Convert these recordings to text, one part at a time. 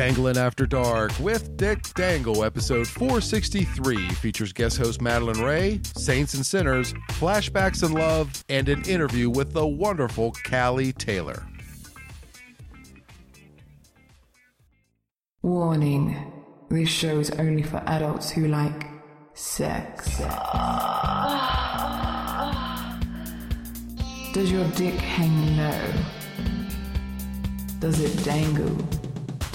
Danglin' After Dark with Dick Dangle, episode 463, features guest host Madalynn Raye, Saints and Sinners, flashbacks and love, and an interview with the wonderful Kallie Taylor. Warning this show is only for adults who like sex. Does your dick hang low? Does it dangle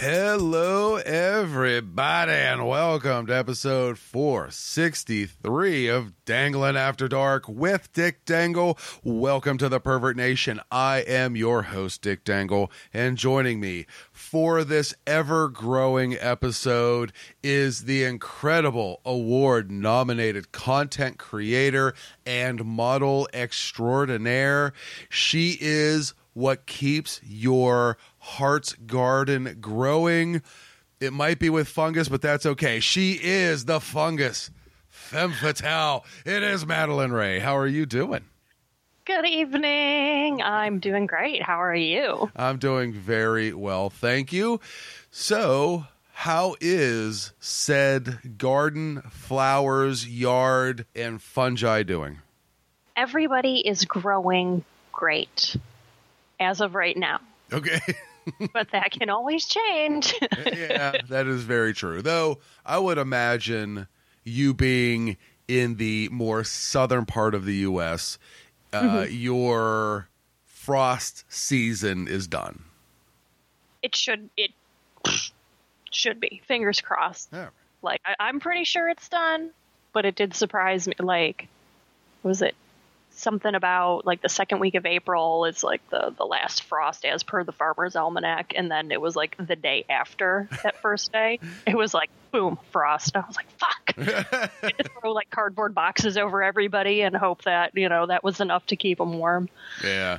Hello, everybody, and welcome to episode 463 of Dangling After Dark with Dick Dangle. Welcome to the Pervert Nation. I am your host, Dick Dangle, and joining me for this ever growing episode is the incredible award nominated content creator and model extraordinaire. She is what keeps your heart's garden growing. It might be with fungus, but that's okay. She is the fungus. Femme fatale. It is Madalynn Raye. How are you doing? Good evening. I'm doing great. How are you? I'm doing very well. Thank you. So, how is said garden, flowers, yard, and fungi doing? Everybody is growing great as of right now. Okay. but that can always change. yeah, that is very true. Though I would imagine you being in the more southern part of the U.S., uh, mm-hmm. your frost season is done. It should it should be. Fingers crossed. Yeah. Like I, am pretty sure it's done, but it did surprise me. Like, was it something about like the second week of April is like the the last frost as per the farmer's almanac, and then it was like the day after that first day. It was like boom frost. I was like fuck. just throw like cardboard boxes over everybody and hope that you know that was enough to keep them warm. Yeah.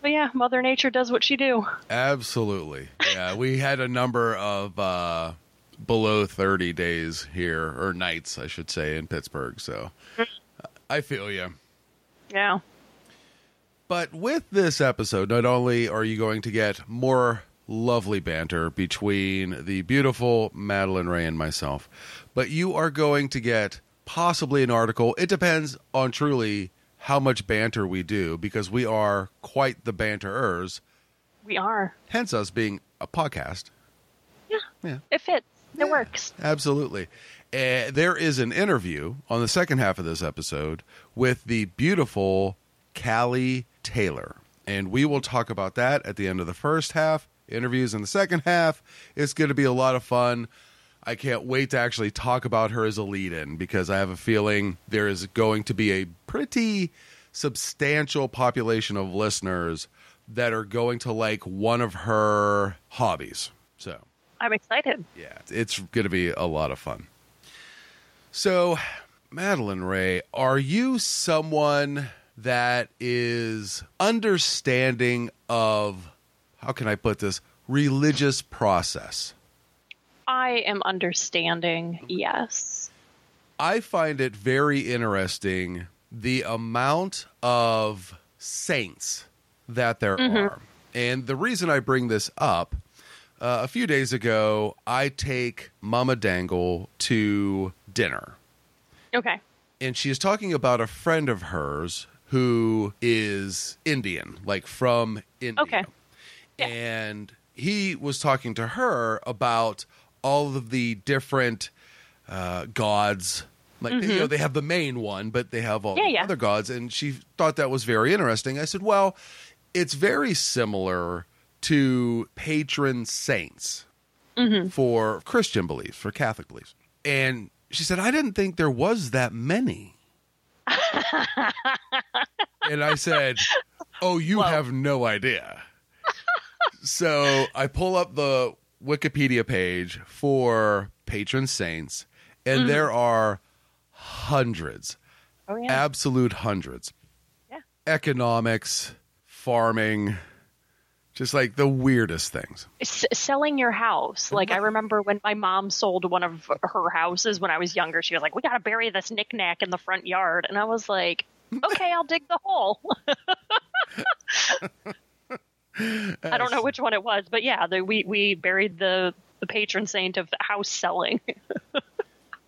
But yeah, Mother Nature does what she do. Absolutely. Yeah, we had a number of uh, below 30 days here, or nights, I should say, in Pittsburgh. So I feel you. Yeah. But with this episode, not only are you going to get more lovely banter between the beautiful Madalynn Raye and myself, but you are going to get possibly an article. It depends on truly how much banter we do because we are quite the banterers. We are. Hence us being a podcast. Yeah. Yeah. It fits. It yeah, works. Absolutely. Uh, there is an interview on the second half of this episode with the beautiful Kallie Taylor. And we will talk about that at the end of the first half. Interviews in the second half. It's going to be a lot of fun. I can't wait to actually talk about her as a lead in because I have a feeling there is going to be a pretty substantial population of listeners that are going to like one of her hobbies. So I'm excited. Yeah, it's going to be a lot of fun. So, Madalynn Raye, are you someone that is understanding of, how can I put this, religious process? I am understanding, yes. I find it very interesting the amount of saints that there mm-hmm. are. And the reason I bring this up, uh, a few days ago, I take Mama Dangle to dinner. Okay. And she is talking about a friend of hers who is Indian, like from India. Okay. Yeah. And he was talking to her about all of the different uh, gods. Like mm-hmm. you know, they have the main one, but they have all yeah, the yeah. other gods, and she thought that was very interesting. I said, "Well, it's very similar to patron saints mm-hmm. for Christian beliefs, for Catholic beliefs." And she said, I didn't think there was that many. and I said, Oh, you Whoa. have no idea. so I pull up the Wikipedia page for patron saints, and Mm-hmm. there are hundreds, Oh yeah. absolute hundreds. Yeah. Economics, farming, just like the weirdest things. S- selling your house. Like I remember when my mom sold one of her houses when I was younger. She was like, "We got to bury this knickknack in the front yard," and I was like, "Okay, I'll dig the hole." I don't know which one it was, but yeah, the, we we buried the the patron saint of house selling.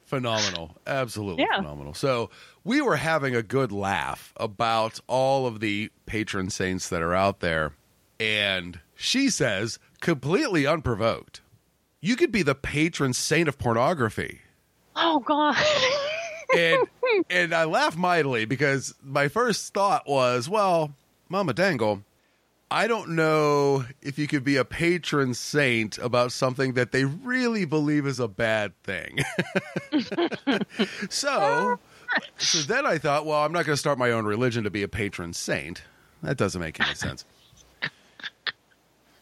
phenomenal absolutely Yeah. phenomenal so we were having a good laugh about all of the patron saints that are out there and she says completely unprovoked you could be the patron saint of pornography oh god. and and i laugh mightily because my first thought was well mama dangle I don't know if you could be a patron saint about something that they really believe is a bad thing. so, so then I thought, well, I'm not going to start my own religion to be a patron saint. That doesn't make any sense.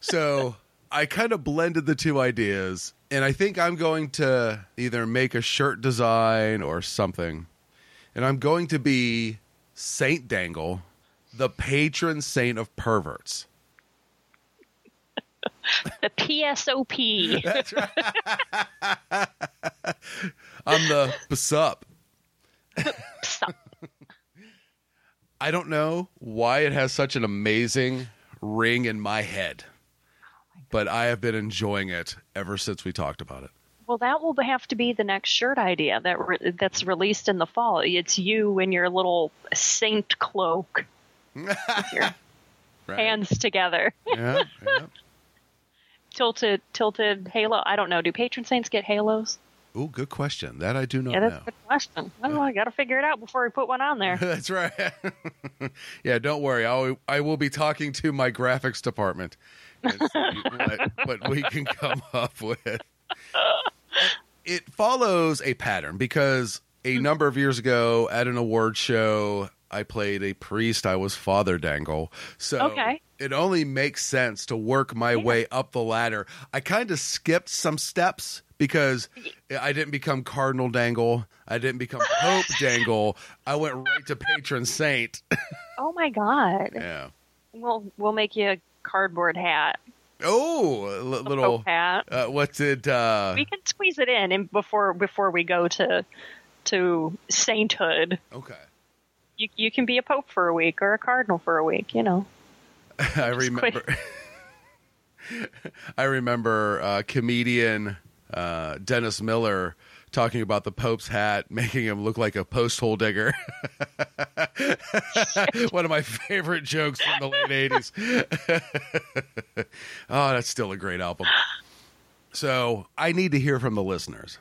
So I kind of blended the two ideas, and I think I'm going to either make a shirt design or something, and I'm going to be Saint Dangle, the patron saint of perverts. the PSOP. That's right. I'm the basup. Stop. I don't know why it has such an amazing ring in my head, but I have been enjoying it ever since we talked about it. Well, that will have to be the next shirt idea that re- that's released in the fall. It's you in your little saint cloak, your Right? hands together, yeah, yeah. tilted, tilted halo. I don't know. Do patron saints get halos? Oh, good question. That I do not yeah, that's know. a good question. I. I got to figure it out before we put one on there. That's right. yeah, don't worry. I'll, I will be talking to my graphics department and see what, what we can come up with. It follows a pattern because a mm-hmm. number of years ago at an award show, I played a priest. I was Father Dangle. So Okay. it only makes sense to work my way up the ladder. I kind of skipped some steps because I didn't become Cardinal Dangle. I didn't become Pope Dangle. I went right to patron saint. Oh my god! yeah. We'll we'll make you a cardboard hat, Oh, a li- a little. Hat. Uh, what's it? Uh, We can squeeze it in, and before before we go to to sainthood. okay. You, you can be a pope for a week or a cardinal for a week, you know. I remember. I remember uh, comedian uh, Dennis Miller talking about the Pope's hat, making him look like a post hole digger. One of my favorite jokes from the late eighties. oh, that's still a great album. So I need to hear from the listeners.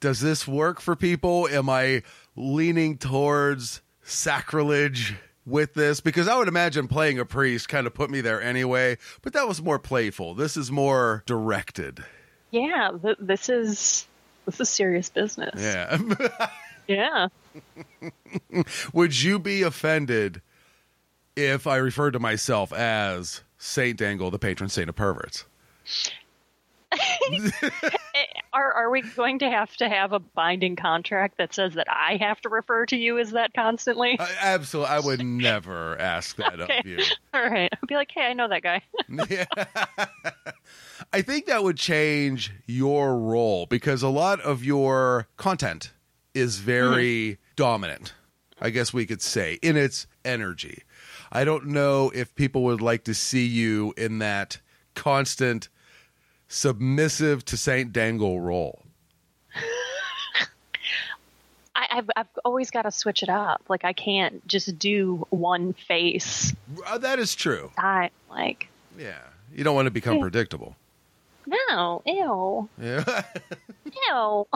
Does this work for people? Am I leaning towards sacrilege with this? Because I would imagine playing a priest kind of put me there anyway, but that was more playful. This is more directed. Yeah, th- this is this is serious business. Yeah. Yeah. would you be offended if I referred to myself as Saint Dangle, the patron saint of perverts? Are are we going to have to have a binding contract that says that I have to refer to you as that constantly? I, absolutely. I would never ask that Okay. of you. All right. I'll be like, hey, I know that guy. Yeah. I think that would change your role because a lot of your content is very mm-hmm. dominant, I guess we could say, in its energy. I don't know if people would like to see you in that constant submissive to Saint Dangle role. I, I've I've always got to switch it up. Like I can't just do one face. Uh, That is true. I like Yeah. You don't want to become predictable. no, ew, Yeah. ew.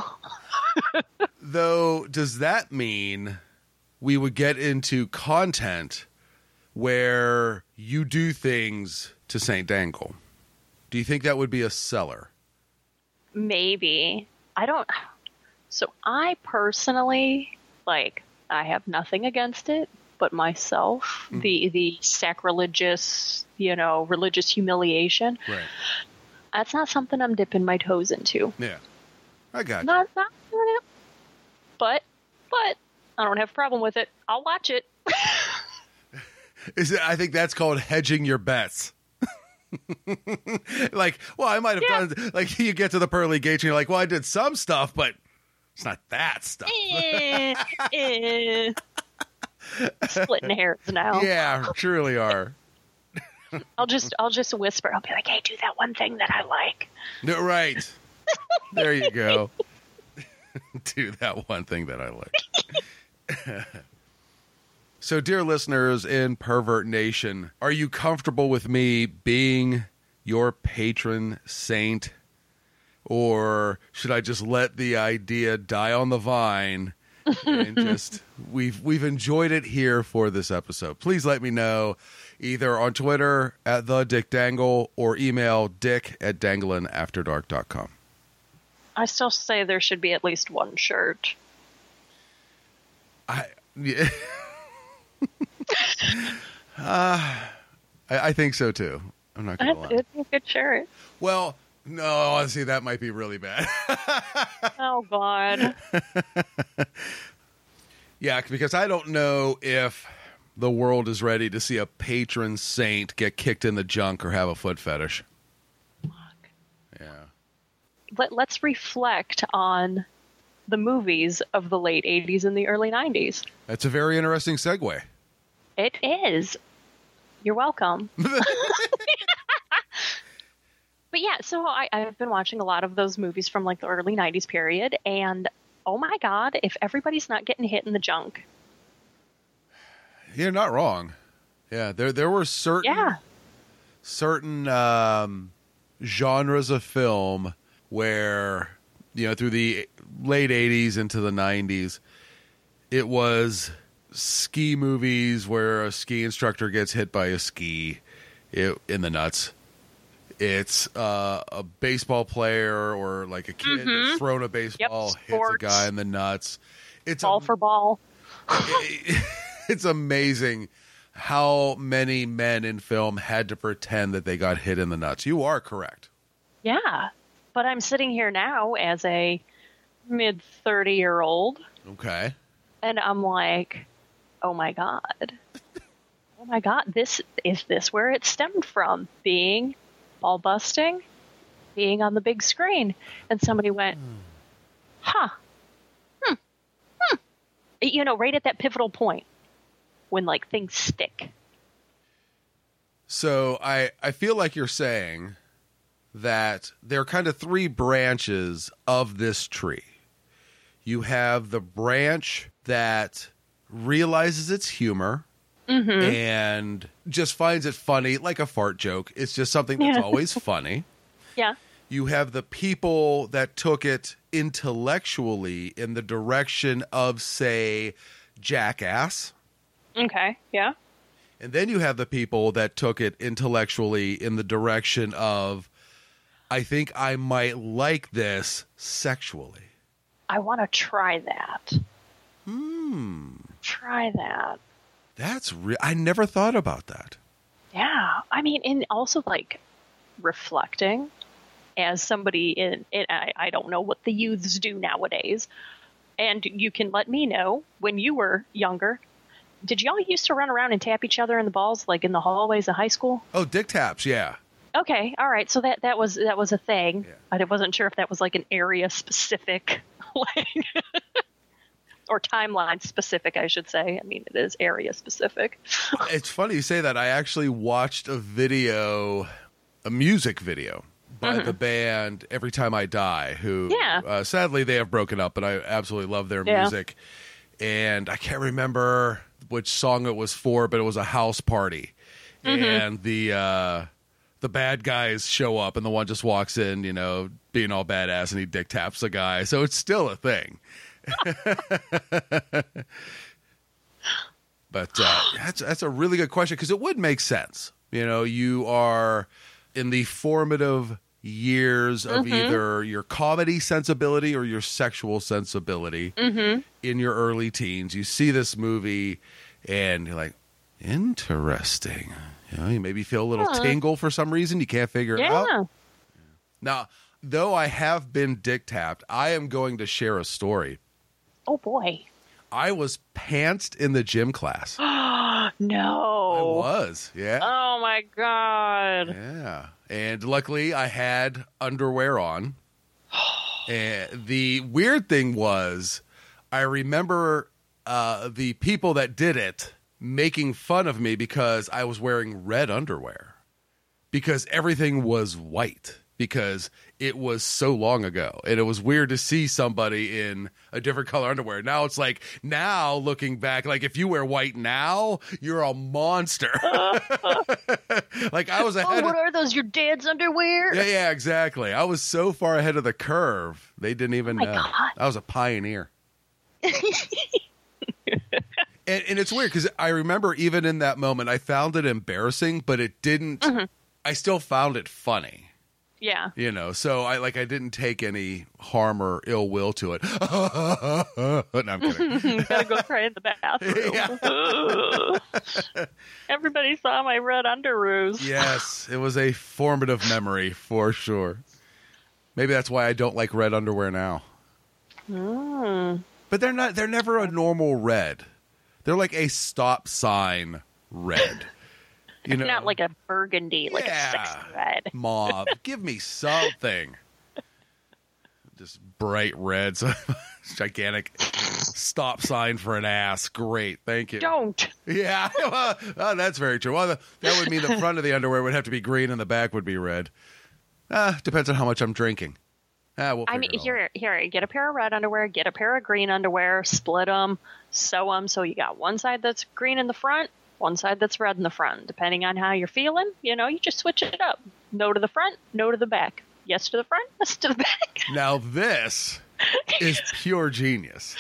Though, does that mean we would get into content where you do things to St. Dangle? Do you think that would be a seller? Maybe I don't. So I personally like. I have nothing against it, but myself, mm-hmm. the the sacrilegious, you know, religious humiliation. Right. that's not something I'm dipping my toes into. Yeah, I got you. Not, not, not but but I don't have a problem with it. I'll watch it. Is it, I think that's called hedging your bets. like, well, I might have Yeah. done like you get to the pearly gates and you're like, well, I did some stuff, but it's not that stuff. eh, eh. Splitting hairs now. yeah, surely are. I'll just I'll just whisper. I'll be like, "Hey, do that one thing that I like." No, right. there you go. Do that one thing that I like. So, dear listeners in Pervert Nation, are you comfortable with me being your patron saint? Or should I just let the idea die on the vine and just we've we've enjoyed it here for this episode. Please let me know either on Twitter at the Dick Dangle or email dick at danglinafterdark.com. I still say there should be at least one shirt. I yeah. uh, I, I think so too. I'm not gonna lie. It's a good shirt. Well, no, see that might be really bad. Oh God. yeah, because I don't know if the world is ready to see a patron saint get kicked in the junk or have a foot fetish. Yeah. Let, let's reflect on the movies of the late '80s and the early '90s. That's a very interesting segue. It is. You're welcome. But yeah, so I, I've been watching a lot of those movies from like the early '90s period, and oh my god, if everybody's not getting hit in the junk, You're not wrong. Yeah, there there were certain yeah, certain um, genres of film where you know through the late 80s into the 90s it was ski movies where a ski instructor gets hit by a ski. In the nuts. It's uh, a baseball player or like a kid that's thrown a baseball hits a guy in the nuts. It's ball a, for ball. it's amazing how many men in film had to pretend that they got hit in the nuts. You are correct. Yeah, but I'm sitting here now as a mid 30 year old, okay. And I'm like, oh my god, oh my god, this is this where it stemmed from? Being ball busting, being on the big screen, and somebody went, huh, hmm, hmm, you know, right at that pivotal point when like things stick. So I I feel like you're saying that there are kind of three branches of this tree. You have the branch that realizes its humor and just finds it funny, like a fart joke. It's just something that's Yeah. always funny. Yeah, You have the people that took it intellectually in the direction of, say, Jackass. okay, yeah, And then you have the people that took it intellectually in the direction of, I think I might like this sexually. I want to try that. Hmm. Try that. That's real. I never thought about that. Yeah, I mean, and also like reflecting as somebody in, in I, I don't know what the youths do nowadays, and you can let me know when you were younger. Did y'all used to run around and tap each other in the balls like in the hallways of high school? Oh, dick taps. Yeah. Okay, all right. So that that was that was a thing. Yeah. I wasn't sure if that was like an area specific, like, or timeline specific. I should say. I mean, it is area specific. It's funny you say that. I actually watched a video, a music video by the band Every Time I Die, who Yeah. uh, sadly they have broken up, but I absolutely love their Yeah. music. And I can't remember which song it was for, but it was a house party. And the uh the bad guys show up and the one just walks in, you know, being all badass and he dick taps the guy. So it's still a thing. But uh, that's that's a really good question because it would make sense. You know, you are in the formative years of either your comedy sensibility or your sexual sensibility in your early teens. You see this movie and you're like, interesting. You know, you maybe feel a little tingle for some reason. You can't figure it out. Now, though I have been dick tapped, I am going to share a story. Oh boy. I was pantsed in the gym class. No. It was, yeah. Oh my god. Yeah. And luckily I had underwear on. and the weird thing was I remember uh, the people that did it making fun of me because I was wearing red underwear. Because everything was white because it was so long ago and it was weird to see somebody in a different color underwear. Now it's like now looking back like if you wear white now, you're a monster. like I was Oh, ahead what of, are those? Your dad's underwear? Yeah, yeah, exactly. I was so far ahead of the curve. They didn't even Oh know. God. I was a pioneer. and, and it's weird because I remember even in that moment, I found it embarrassing, but it didn't. Mm-hmm. I still found it funny Yeah. you know so i like i didn't take any harm or ill will to it no, i'm kidding Gotta go cry in the bathroom. Everybody saw my red underoos. yes it was a formative memory for sure maybe that's why i don't like red underwear now Mm. but they're not they're never a normal red they're like a stop sign red you know Not like a burgundy, like Yeah. a sexy red. mauve give me something just bright reds gigantic stop sign for an ass great thank you Don't. Yeah, well, oh, that's very true. Well, that would mean the front of the underwear would have to be green and the back would be red. Ah, depends on how much I'm drinking. Ah, we'll I mean, figure it all out. here, here, get a pair of red underwear, get a pair of green underwear, split them, sew them so you got one side that's green in the front, one side that's red in the front. Depending on how you're feeling, you know, you just switch it up. No to the front, no to the back. Yes to the front, yes to the back. Now this is pure genius.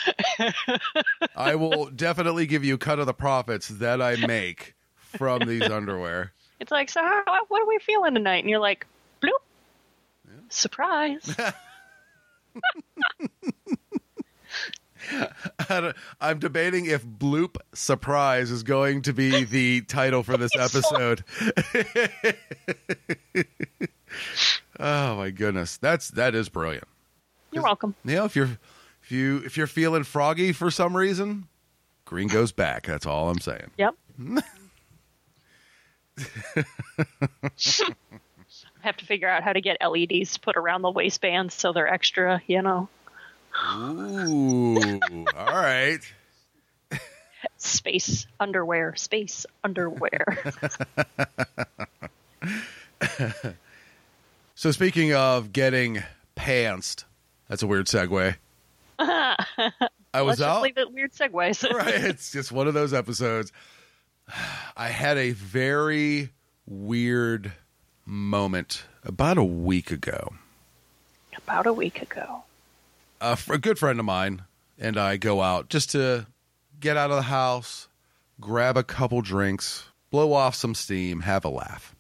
I will definitely give you cut of the profits that I make from these underwear. It's like, so how, what are we feeling tonight? And you're like, bloop, surprise. I'm debating if Bloop Surprise is going to be the title for this episode. oh my goodness. That's that is brilliant. you're welcome. You know, if you're if you if you're feeling froggy for some reason, green goes back. That's all I'm saying. Yep. I have to figure out how to get LEDs to put around the waistbands so they're extra, you know, Ooh. all right. space underwear, space underwear. So speaking of getting pantsed, that's a weird segue. I was Let's just out. leave it weird segues. right. It's just one of those episodes. I had a very weird moment about a week ago. About a week ago. A, fr- a good friend of mine and I go out just to get out of the house, grab a couple drinks, blow off some steam, have a laugh.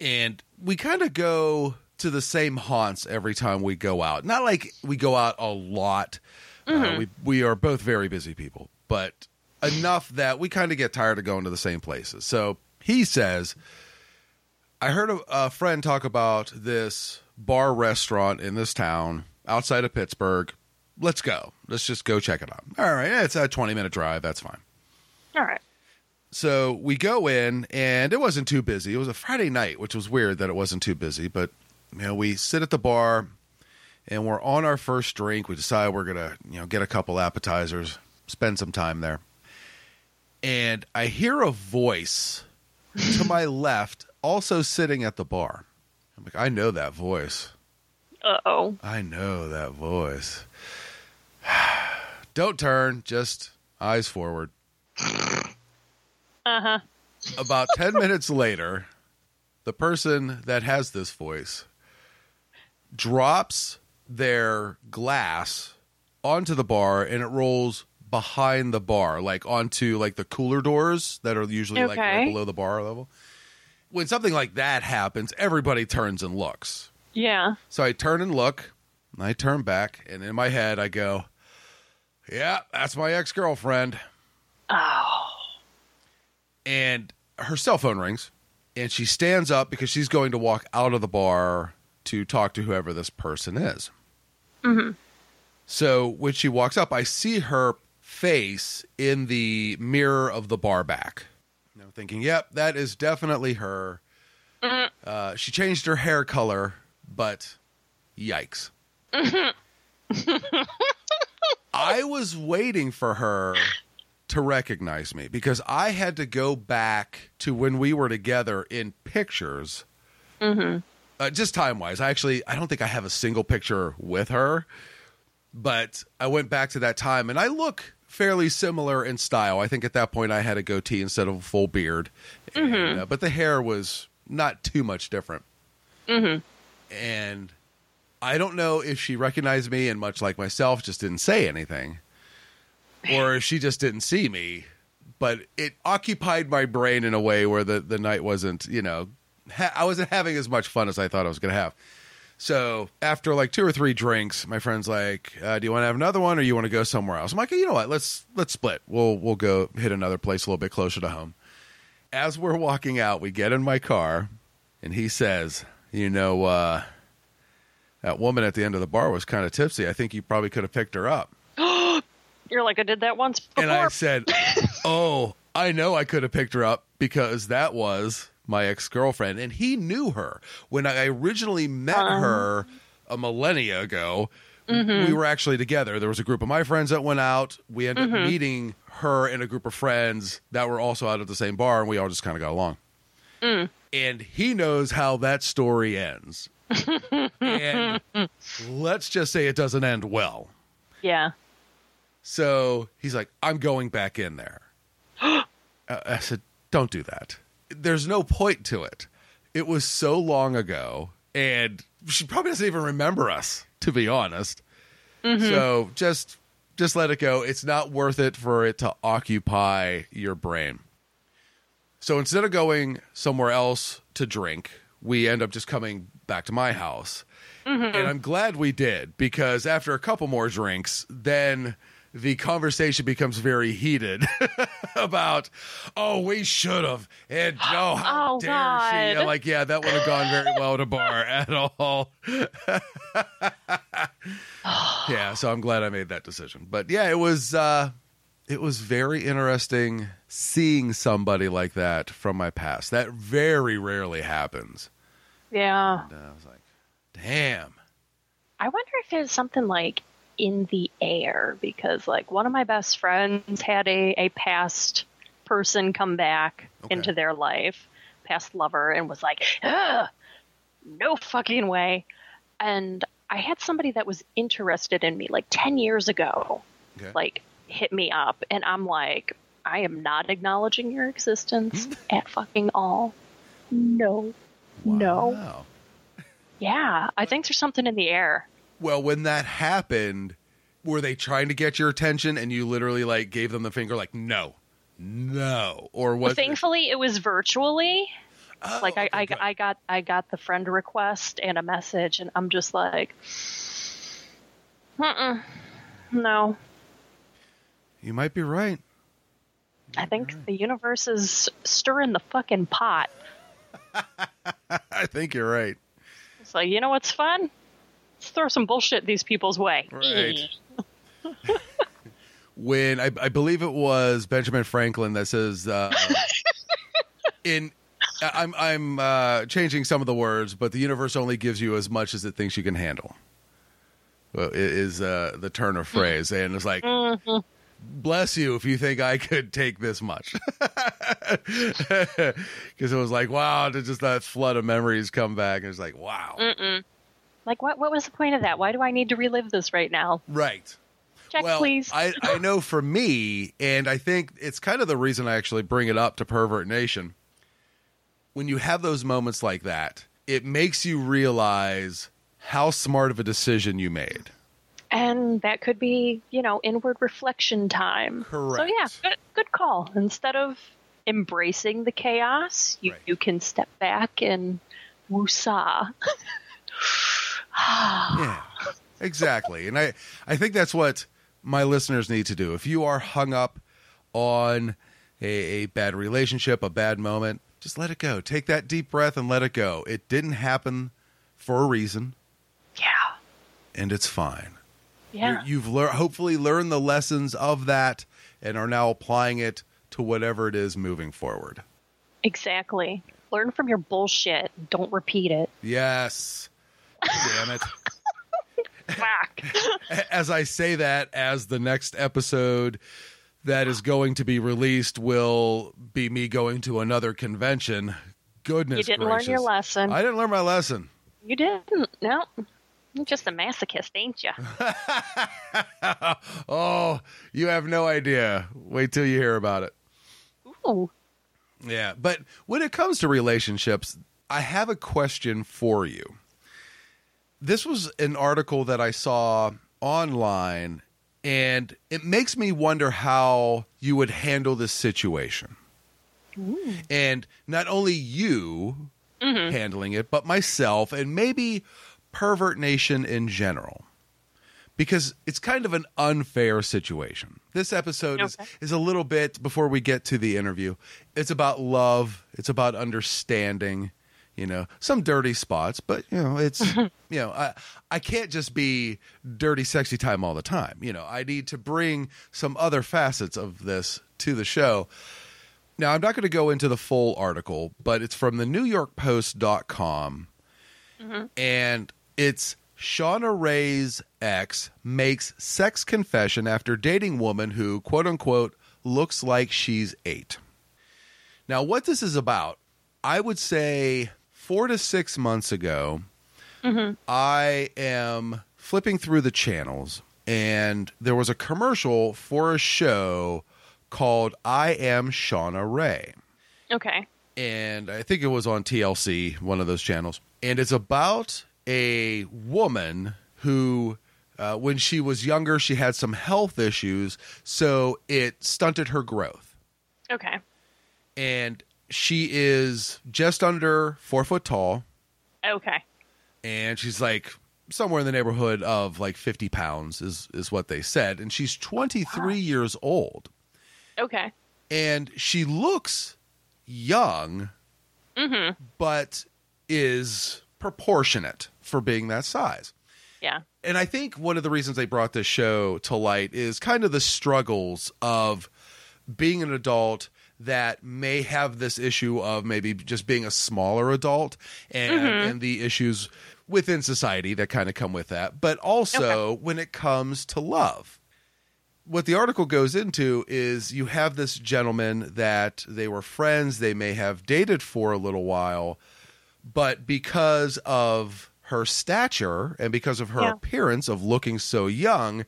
And we kind of go to the same haunts every time we go out. Not like we go out a lot. Uh, we we are both very busy people, but enough that we kind of get tired of going to the same places. So he says, I heard a, a friend talk about this bar restaurant in this town outside of Pittsburgh. Let's go. Let's just go check it out. All right, yeah, it's a 20 minute drive. That's fine. All right. So we go in, and it wasn't too busy. It was a Friday night, which was weird that it wasn't too busy. But you know, we sit at the bar, and we're on our first drink. We decide we're gonna, you know, get a couple appetizers, spend some time there. And I hear a voice to my left, also sitting at the bar. I'm like, I know that voice. Uh oh. I know that voice. Don't turn, just eyes forward. Uh huh. About 10 minutes later, the person that has this voice drops their glass onto the bar and it rolls behind the bar, like onto like the cooler doors that are usually like right below the bar level. When something like that happens, everybody turns and looks. Yeah. So I turn and look, and I turn back, and in my head I go, "Yeah, that's my ex-girlfriend." Oh. and her cell phone rings and she stands up because she's going to walk out of the bar to talk to whoever this person is. Mm-hmm. So when she walks up, I see her face in the mirror of the bar back. I'm thinking, yep, that is definitely her. Mhm. Uh, she changed her hair color, but yikes. I was waiting for her to recognize me because I had to go back to when we were together in pictures. Mm-hmm. Uh, just time wise, I actually I don't think I have a single picture with her, but I went back to that time and I look fairly similar in style. I think at that point I had a goatee instead of a full beard, and, uh, but the hair was not too much different. Mm-hmm. And I don't know if she recognized me and much like myself just didn't say anything, or if she just didn't see me. But it occupied my brain in a way where the the night wasn't you know ha- I wasn't having as much fun as I thought I was going to have. So after like two or three drinks, my friend's like, uh, "Do you want to have another one, or you want to go somewhere else?" I'm like, "You know what? Let's let's split. We'll we'll go hit another place a little bit closer to home." As we're walking out, we get in my car, and he says, "You know, uh, that woman at the end of the bar was kind of tipsy. I think you probably could have picked her up." You're like, I did that once before. And I said, "Oh, I know I could have picked her up because that was my ex-girlfriend and he knew her. When I originally met Uh-huh. her a millennia ago, Mm-hmm. we were actually together. There was a group of my friends that went out. We ended Mm-hmm. up meeting her and a group of friends that were also out at the same bar and we all just kind of got along. Mm. And he knows how that story ends. and let's just say it doesn't end well. yeah. So he's like, I'm going back in there. Uh, I said, Don't do that. There's no point to it. It was so long ago, and she probably doesn't even remember us, to be honest. So just just let it go. It's not worth it for it to occupy your brain. So instead of going somewhere else to drink, we end up just coming back to my house. And I'm glad we did because after a couple more drinks, then the conversation becomes very heated about, oh, we should have. And oh, how Oh, dare God. she? I'm like, yeah, that would have gone very well to bar at all. yeah, so I'm glad I made that decision. But yeah, it was uh it was very interesting seeing somebody like that from my past. That very rarely happens. Yeah. And uh, I was like, damn. I wonder if it's something like in the air because like one of my best friends had a, a past person come back Okay. into their life, past lover, and was like, Ugh, no fucking way. And I had somebody that was interested in me like 10 years ago, Okay. like hit me up, and I'm like, I am not acknowledging your existence at fucking all. No. No. Yeah, I think there's something in the air. Well, when that happened, were they trying to get your attention and you literally like gave them the finger like no. No. Or was it- Thankfully, it was virtually. Oh, like I, I. I got I got the friend request and a message, and I'm just like, Mm-mm, no. You might be right. I think the universe is stirring the fucking pot. I think you're right. It's like, you know what's fun? Let's throw some bullshit these people's way. Right. when I, I believe it was Benjamin Franklin that says uh, in I'm I'm uh, changing some of the words, but the universe only gives you as much as it thinks you can handle. Well, it is uh, the turn of phrase, and it's like, bless you if you think I could take this much, because it was like, wow, to just that flood of memories come back, and it's like, wow, Mm-mm. Like, what? What was the point of that? Why do I need to relive this right now? right. Check, well, please. I, I know for me, and I think it's kind of the reason I actually bring it up to Pervert Nation. When you have those moments like that, it makes you realize how smart of a decision you made. And that could be, you know, inward reflection time. Correct. So yeah, good, good call. Instead of embracing the chaos, you, Right. you can step back and woosah. Yeah, exactly. And I, I think that's what my listeners need to do. If you are hung up on a, a bad relationship, a bad moment, just let it go. Take that deep breath and let it go. It didn't happen for a reason, Yeah. and it's fine. Yeah. you have lear- hopefully learned the lessons of that and are now applying it to whatever it is moving forward. exactly. Learn from your bullshit. Don't repeat it. Yes. Damn it. Fuck. As I say that, as the next episode that is going to be released will be me going to another convention. Goodness you didn't gracious. learn your lesson. I didn't learn my lesson. you didn't. No. You're just a masochist, ain't you? oh, you have no idea. Wait till you hear about it. Ooh. Yeah, but when it comes to relationships, I have a question for you. This was an article that I saw online, and it makes me wonder how you would handle this situation. Ooh. And not only you mm-hmm. handling it, but myself and maybe Pervert Nation in general. Because it's kind of an unfair situation. This episode is, Okay. is a little bit, before we get to the interview, it's about love, it's about understanding, you know, some dirty spots, but, you know, it's, you know, I, I can't just be dirty, sexy time all the time. You know, I need to bring some other facets of this to the show. Now, I'm not going to go into the full article, but it's from the New York Post.com. Mm-hmm. And it's Shauna Rae's ex makes sex confession after dating woman who, quote unquote, looks like she's eight. Now, what this is about, I would say four to six months ago, mm-hmm. I am flipping through the channels and there was a commercial for a show called I Am Shauna Ray. Okay. And I think it was on TLC, one of those channels. And it's about a woman who, uh, when she was younger, she had some health issues. So it stunted her growth. Okay. And she is just under four foot tall. Okay. and she's like somewhere in the neighborhood of like 50 pounds is is what they said and she's 23 years old Okay. and she looks young but is proportionate for being that size Yeah. and I think one of the reasons they brought this show to light is kind of the struggles of being an adult that may have this issue of maybe just being a smaller adult and, mm-hmm. and the issues within society that kind of come with that, but also when it comes to love. What the article goes into is you have this gentleman that they were friends, they may have dated for a little while, but because of her stature and because of her Yeah. appearance of looking so young,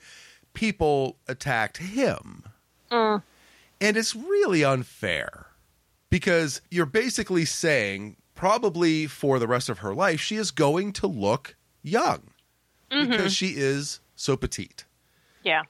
people attacked him. Mm. And it's really unfair because you're basically saying, probably for the rest of her life, she is going to look young because she is so petite. Yeah.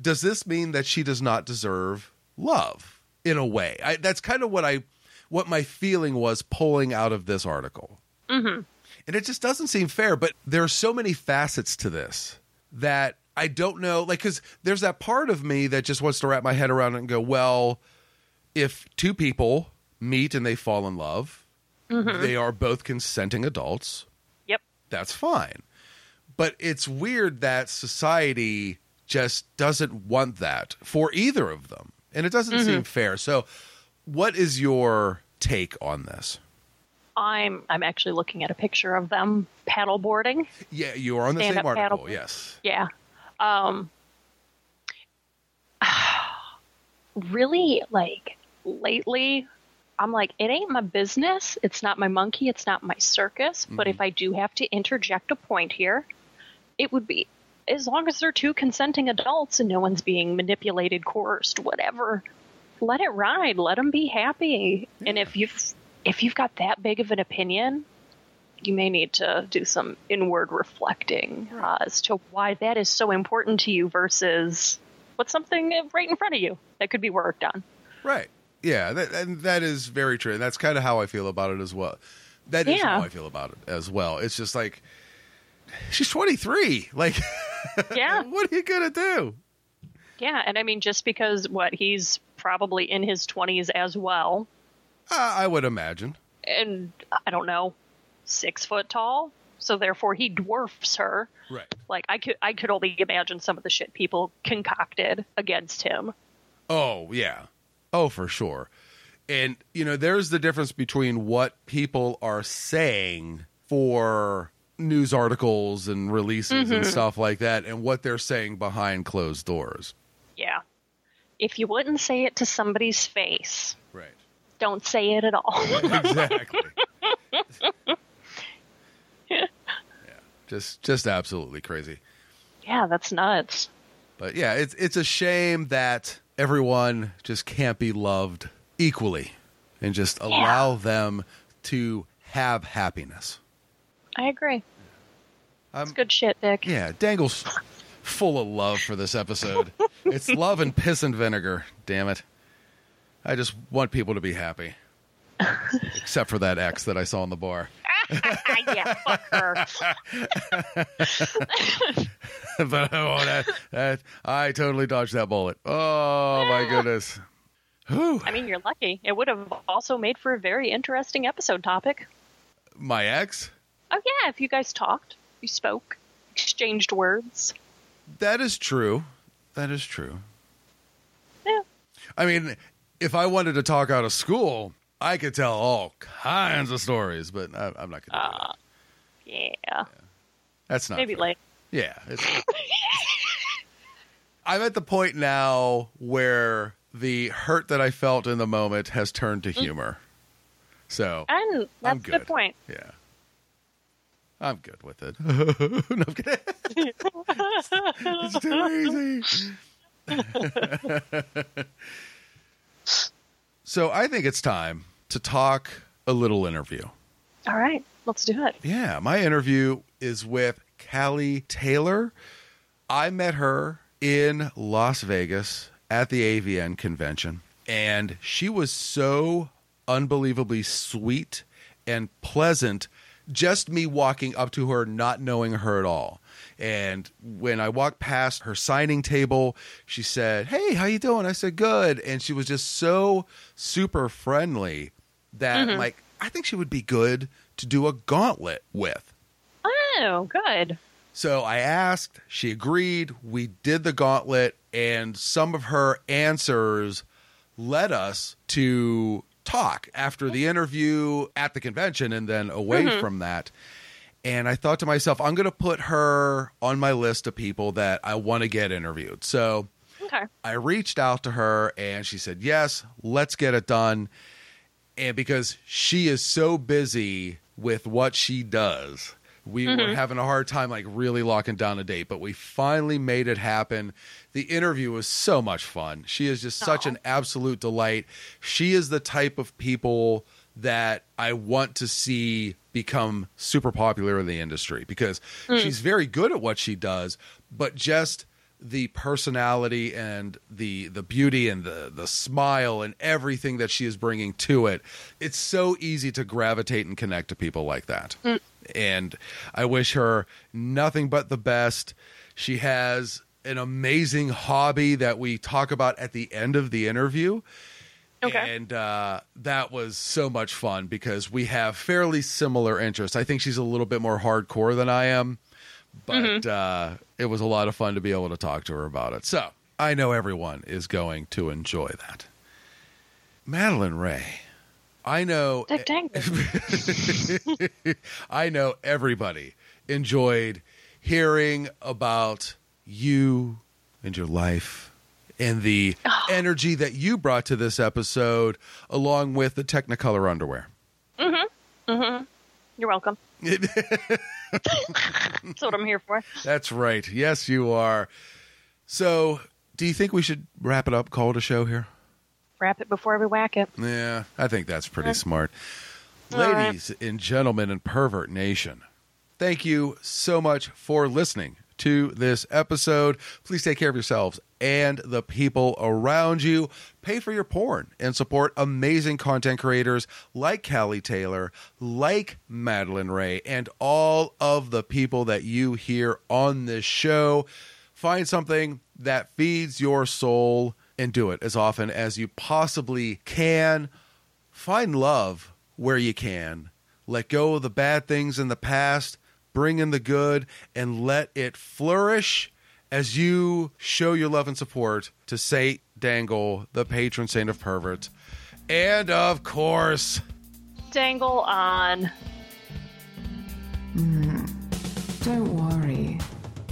Does this mean that she does not deserve love in a way? I, that's kind of what I, what my feeling was pulling out of this article. Mm-hmm. And it just doesn't seem fair. But there are so many facets to this that I don't know. Like, because there's that part of me that just wants to wrap my head around it and go, well, if two people meet and they fall in love, mm-hmm. they are both consenting adults. Yep. That's fine. But it's weird that society just doesn't want that for either of them. And it doesn't mm-hmm. seem fair. So, what is your take on this? I'm I'm actually looking at a picture of them paddleboarding. Yeah, you are on the same article. paddle. Yes. Yeah. Um really like lately I'm like it ain't my business. It's not my monkey, it's not my circus, but Mm-hmm. if I do have to interject a point here, it would be as long as they're two consenting adults and no one's being manipulated, coerced, whatever. Let it ride. Let them be happy. And if you've if you've got that big of an opinion, you may need to do some inward reflecting uh, as to why that is so important to you versus what's something right in front of you that could be worked on. Right. Yeah, that, and that is very true. And that's kind of how I feel about it as well. That is Yeah. how I feel about it as well. It's just like she's 23. Like Yeah. what are you going to do? Yeah, and I mean, just because what he's probably in his 20s as well, Uh, I would imagine. and I don't know, six foot tall, so therefore he dwarfs her. Right. Like I could I could only imagine some of the shit people concocted against him. Oh, yeah. Oh, for sure. And, you know, there's the difference between what people are saying for news articles and releases and stuff like that and what they're saying behind closed doors. Yeah. If you wouldn't say it to somebody's face, Don't say it at all. exactly. yeah. Just just absolutely crazy. yeah, that's nuts. But yeah, it's it's a shame that everyone just can't be loved equally and just allow them to have happiness. I agree. Um, It's good shit, Dick. Yeah, Dangle's full of love for this episode. it's love and piss and vinegar, damn it. I just want people to be happy. Except for that ex that I saw in the bar. yeah, fuck her. but oh, that, that, I totally dodged that bullet. Oh, my goodness. Whew. I mean, you're lucky. It would have also made for a very interesting episode topic. My ex? Oh yeah, if you guys talked, you spoke, exchanged words. That is true. That is true. Yeah. I mean, if I wanted to talk out of school, I could tell all kinds of stories, but I, I'm not going to. Uh, yeah. That's not Maybe fair. like Yeah. It's, I'm at the point now where the hurt that I felt in the moment has turned to humor. So, and I'm that's a good. good point. yeah. I'm good with it. no, I'm kidding. it's too easy. So, I think it's time to talk a little interview. All right, let's do it. Yeah, my interview is with Kallie Taylor. I met her in Las Vegas at the AVN convention, and she was so unbelievably sweet and pleasant. Just me walking up to her, not knowing her at all. And when I walked past her signing table, she said, "Hey, how you doing?" I said, "Good." And she was just so super friendly that mm-hmm. like I think she would be good to do a gauntlet with. Oh, good. So I asked, she agreed, we did the gauntlet, and some of her answers led us to talk after the interview at the convention and then away mm-hmm. from that. And I thought to myself, I'm going to put her on my list of people that I want to get interviewed. So Okay. I reached out to her and she said, Yes, let's get it done. And because she is so busy with what she does, we were mm-hmm. having a hard time like really locking down a date, but we finally made it happen. The interview was so much fun. She is just such Aw. an absolute delight. She is the type of people that I want to see become super popular in the industry because hmm. she's very good at what she does, but just the personality and the the beauty and the the smile and everything that she is bringing to it it's so easy to gravitate and connect to people like that hmm. and i wish her nothing but the best she has an amazing hobby that we talk about at the end of the interview Okay. and uh, that was so much fun because we have fairly similar interests. I think she's a little bit more hardcore than I am, but uh, it was a lot of fun to be able to talk to her about it. So I know everyone is going to enjoy that. Madalynn Raye, I know, I know everybody enjoyed hearing about you and your life and the energy that you brought to this episode, along with the Technicolor underwear. Mm hmm. Mm hmm. You're welcome. That's what I'm here for. That's right. Yes, you are. So, do you think we should wrap it up, call it a show here? Wrap it before we whack it. Yeah, I think that's pretty smart. All right. Ladies and gentlemen and Pervert Nation, thank you so much for listening to this episode. Please take care of yourselves and the people around you. Pay for your porn and support amazing content creators like Kallie Taylor, like Madalynn Raye, and all of the people that you hear on this show. Find something that feeds your soul and do it as often as you possibly can. Find love where you can. Let go of the bad things in the past. Bring in the good, and let it flourish as you show your love and support to Saint Dangle, the patron saint of perverts. And of course, Dangle on. Mm, don't worry,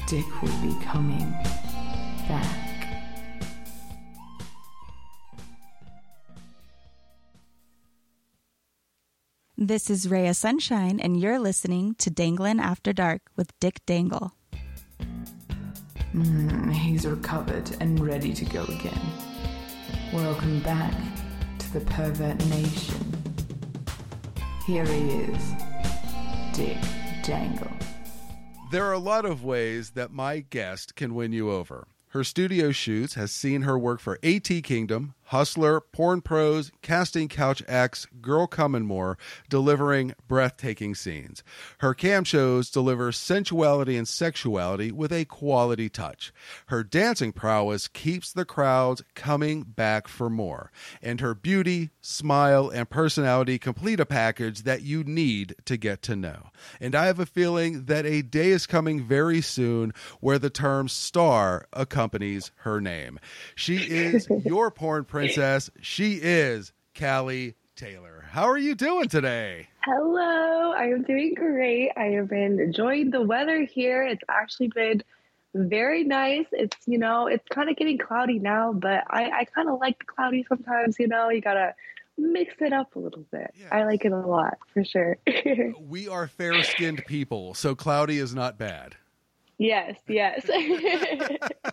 Dick will be coming back. This is Raya Sunshine, and you're listening to Danglin' After Dark with Dick Dangle. Mm, he's recovered and ready to go again. Welcome back to the Pervert Nation. Here he is, Dick Dangle. There are a lot of ways that my guest can win you over. Her studio shoots has seen her work for AT Kingdom, Hustler, Porn Pros, Casting Couch X, Girl Come and More, delivering breathtaking scenes. Her cam shows deliver sensuality and sexuality with a quality touch. Her dancing prowess keeps the crowds coming back for more. And her beauty, smile, and personality complete a package that you need to get to know. And I have a feeling that a day is coming very soon where the term star accompanies her name. She is your porn princess. She is Kallie Taylor. How are you doing today? Hello, I am doing great. I have been enjoying the weather here. It's actually been very nice. It's, you know, it's kind of getting cloudy now, but I, I kind of like the cloudy sometimes, you know, you gotta mix it up a little bit. Yeah. I like it a lot for sure. we are fair skinned people, so cloudy is not bad. Yes, yes.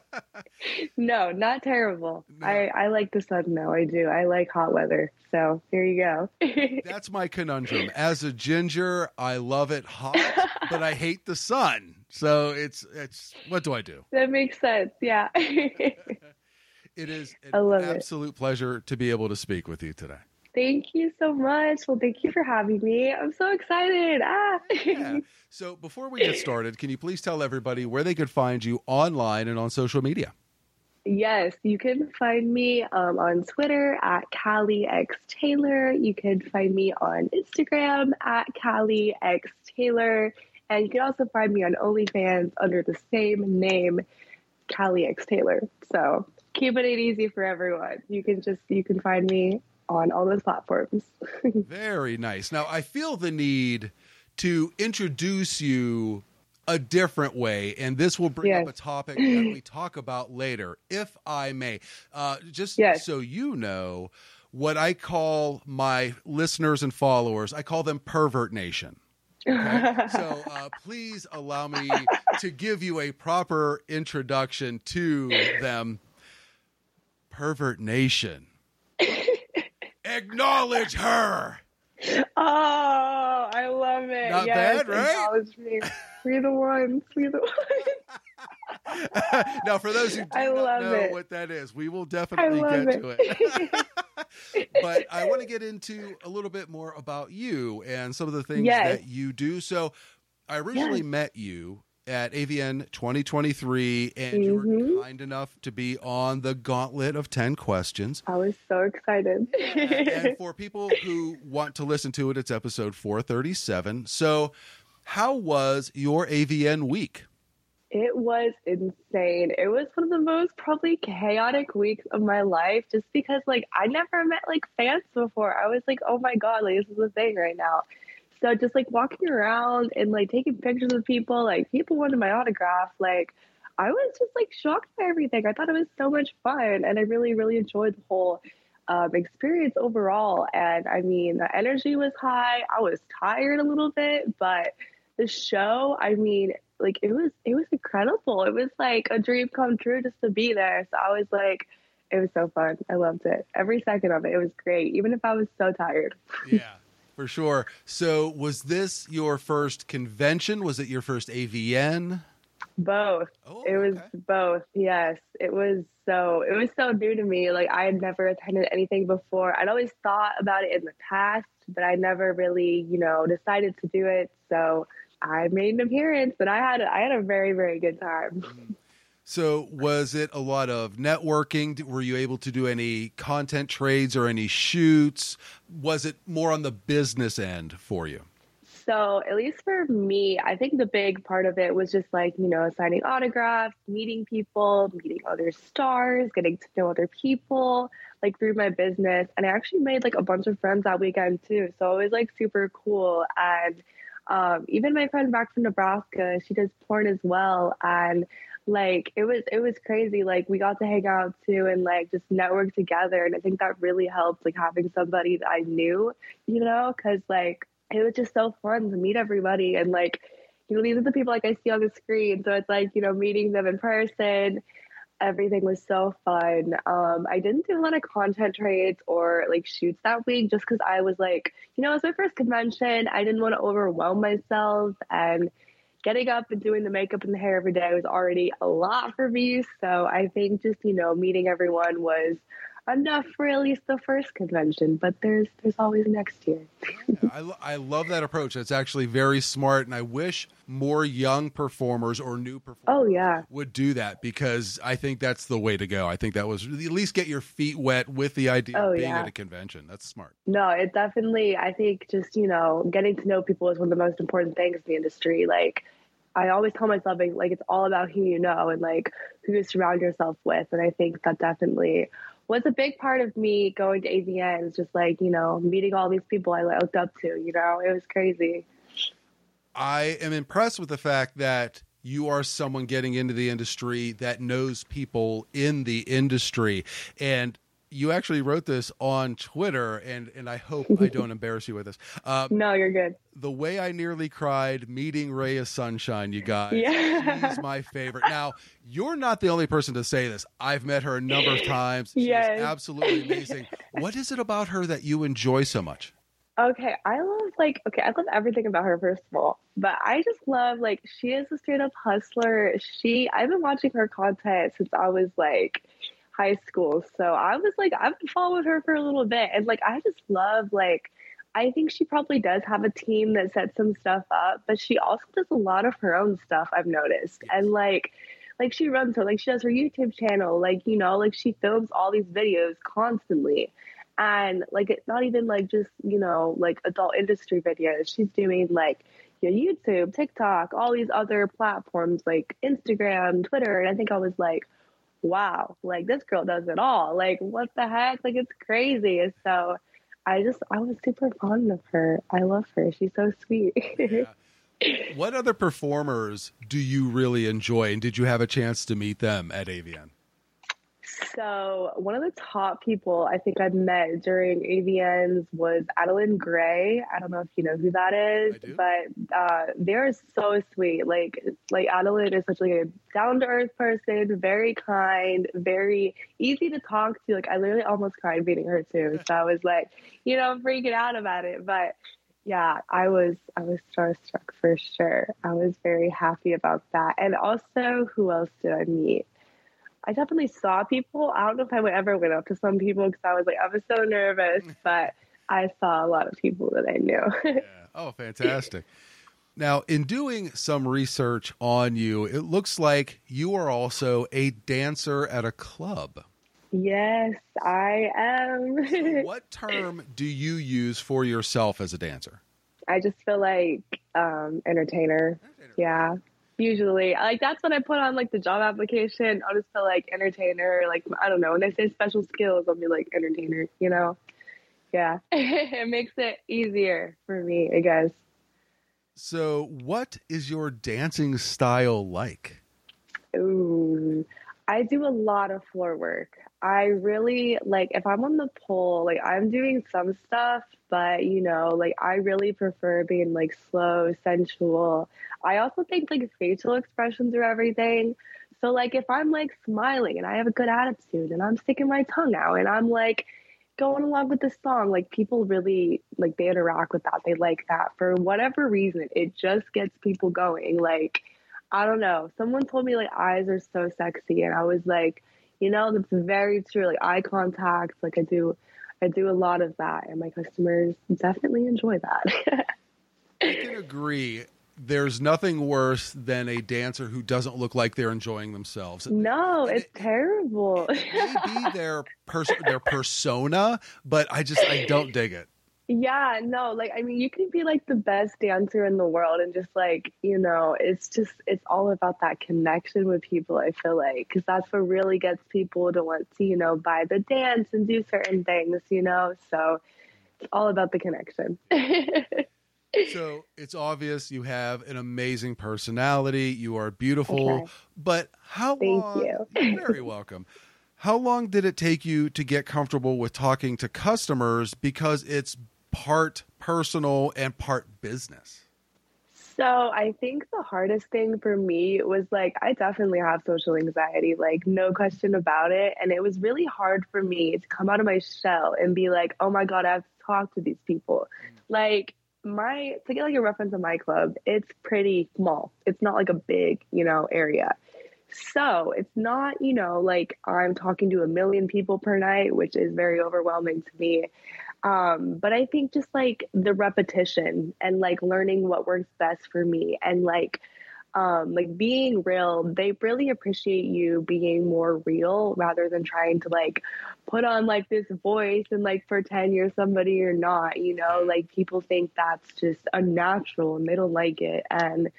no, not terrible. No. I, I like the sun though. I do. I like hot weather. So here you go. That's my conundrum. As a ginger, I love it hot, but I hate the sun. So it's it's what do I do? That makes sense. Yeah. it is an absolute it. pleasure to be able to speak with you today. Thank you so much. Well, thank you for having me. I'm so excited. Ah. yeah. So, before we get started, can you please tell everybody where they could find you online and on social media? Yes, you can find me um, on Twitter at Kallie X Taylor. You can find me on Instagram at Kallie X Taylor. And you can also find me on OnlyFans under the same name, Kallie X Taylor. So keeping it easy for everyone. You can just you can find me on all those platforms. Very nice. Now, I feel the need to introduce you a different way, and this will bring yes. up a topic that we talk about later, if I may. Uh, just yes. so you know, what I call my listeners and followers, I call them Pervert Nation. Okay? so uh, please allow me to give you a proper introduction to them. Pervert Nation Acknowledge her. Oh, I love it. Not yes, bad, right? We're the ones. We're the ones. now, for those who do I not know it. what that is, we will definitely get it. to it. but I want to get into a little bit more about you and some of the things yes. that you do. So, I originally yes. met you at AVN 2023, and mm-hmm. you were mm-hmm. kind enough to be on the gauntlet of 10 questions. I was so excited. and for people who want to listen to it, it's episode 437. So, how was your AVN week? It was insane. It was one of the most probably chaotic weeks of my life just because like I never met like fans before. I was like, oh my God, like this is a thing right now. So just like walking around and like taking pictures of people, like people wanted my autograph, like I was just like shocked by everything. I thought it was so much fun and I really, really enjoyed the whole um, experience overall. And I mean, the energy was high. I was tired a little bit, but the show, I mean, like it was, it was incredible. It was like a dream come true just to be there. So I was like, it was so fun. I loved it. Every second of it. It was great, even if I was so tired. Yeah for sure. So, was this your first convention? Was it your first AVN? Both. Oh, it was okay. both. Yes, it was so. It was so new to me. Like I had never attended anything before. I'd always thought about it in the past, but I never really, you know, decided to do it. So I made an appearance, and I had I had a very very good time. So, was it a lot of networking? Were you able to do any content trades or any shoots? Was it more on the business end for you? So, at least for me, I think the big part of it was just like, you know, signing autographs, meeting people, meeting other stars, getting to know other people, like through my business. And I actually made like a bunch of friends that weekend too. So, it was like super cool. And um, even my friend back from Nebraska, she does porn as well. And like it was it was crazy. Like we got to hang out too and like just network together. And i think that really helped like having somebody that i knew you know? Because like it was just so fun to meet everybody. And like you know these are the people like i see on the screen. So it's like you know meeting them in person everything was so fun. Um i didn't do a lot of content trades or like shoots that week just because i was like you know it was my first convention. I didn't want to overwhelm myself and getting up and doing the makeup and the hair every day was already a lot for me. So i think just you know meeting everyone was enough for at least the first convention, but there's there's always next year. yeah, I, I love that approach. That's actually very smart, and I wish more young performers or new performers oh, yeah. would do that because I think that's the way to go. I think that was at least get your feet wet with the idea oh, of being yeah. at a convention. That's smart. No, it definitely, I think just, you know, getting to know people is one of the most important things in the industry. Like, I always tell myself like, like it's all about who you know and like who you surround yourself with. And I think that definitely was a big part of me going to AVN. It's just like, you know, meeting all these people I looked up to, you know, it was crazy. I am impressed with the fact that you are someone getting into the industry that knows people in the industry. And you actually wrote this on Twitter, and and I hope I don't embarrass you with this. Um, no, you're good. The way I nearly cried meeting Raya Sunshine, you guys. Yeah. She's my favorite. Now, you're not the only person to say this. I've met her a number of times. She's yes. absolutely amazing. what is it about her that you enjoy so much? Okay, I love like okay, I love everything about her first of all, but I just love like she is a straight up hustler. She I've been watching her content since I was like high school. So I was like, I've followed her for a little bit. And like, I just love, like, I think she probably does have a team that sets some stuff up, but she also does a lot of her own stuff, I've noticed. And like, like she runs her, like she does her YouTube channel, like, you know, like she films all these videos constantly. And like, it's not even like just, you know, like adult industry videos. She's doing like, you know, YouTube, TikTok, all these other platforms like Instagram, Twitter. And I think I was like, wow, like this girl does it all. Like, what the heck? Like, it's crazy. So I just, I was super fond of her. I love her. She's so sweet. yeah. What other performers do you really enjoy? And did you have a chance to meet them at AVN? So one of the top people I think I've met during AVNs was Adeline Gray. I don't know if you know who that is, but uh, they're so sweet. Like like Adeline is such like a down to earth person, very kind, very easy to talk to. Like I literally almost cried meeting her too. So I was like, you know, freaking out about it, but yeah, I was I was starstruck for sure. I was very happy about that. And also, who else did I meet? I definitely saw people. I don't know if I would ever went up to some people because I was like, I was so nervous, but I saw a lot of people that I knew. yeah. Oh, fantastic. Now, in doing some research on you, it looks like you are also a dancer at a club. Yes, I am. so what term do you use for yourself as a dancer? I just feel like um, entertainer. entertainer. Yeah usually. Like that's what i put on like the job application. I'll just put like entertainer like i don't know. When they say special skills. I'll be like entertainer you know? Yeah. It makes it easier for me i guess. So what is your dancing style like? Ooh, i do a lot of floor work I really like if I'm on the pole, like I'm doing some stuff, but you know, like I really prefer being like slow, sensual. I also think like facial expressions are everything. So like if I'm like smiling and I have a good attitude and I'm sticking my tongue out and I'm like going along with the song, like people really like they interact with that. They like that for whatever reason. It just gets people going. Like I don't know. Someone told me like eyes are so sexy and I was like you know, that's very true. Like eye contact, like I do, I do a lot of that, and my customers definitely enjoy that. I can agree. There's nothing worse than a dancer who doesn't look like they're enjoying themselves. No, and it's it, terrible. it may be their pers- their persona, but I just I don't dig it. Yeah, no, like I mean, you can be like the best dancer in the world, and just like you know, it's just it's all about that connection with people. I feel like because that's what really gets people to want to you know buy the dance and do certain things. You know, so it's all about the connection. so it's obvious you have an amazing personality. You are beautiful, okay. but how Thank long? You. You're very welcome. How long did it take you to get comfortable with talking to customers because it's part personal and part business? So I think the hardest thing for me was like I definitely have social anxiety, like no question about it. And it was really hard for me to come out of my shell and be like, oh my God, I have to talk to these people. Mm. Like my to get like a reference of my club, it's pretty small. It's not like a big, you know, area. So it's not, you know, like I'm talking to a million people per night, which is very overwhelming to me. Um, but I think just like the repetition and like learning what works best for me and like um, like being real, they really appreciate you being more real rather than trying to like put on like this voice and like pretend you're somebody you're not, you know, like people think that's just unnatural and they don't like it. And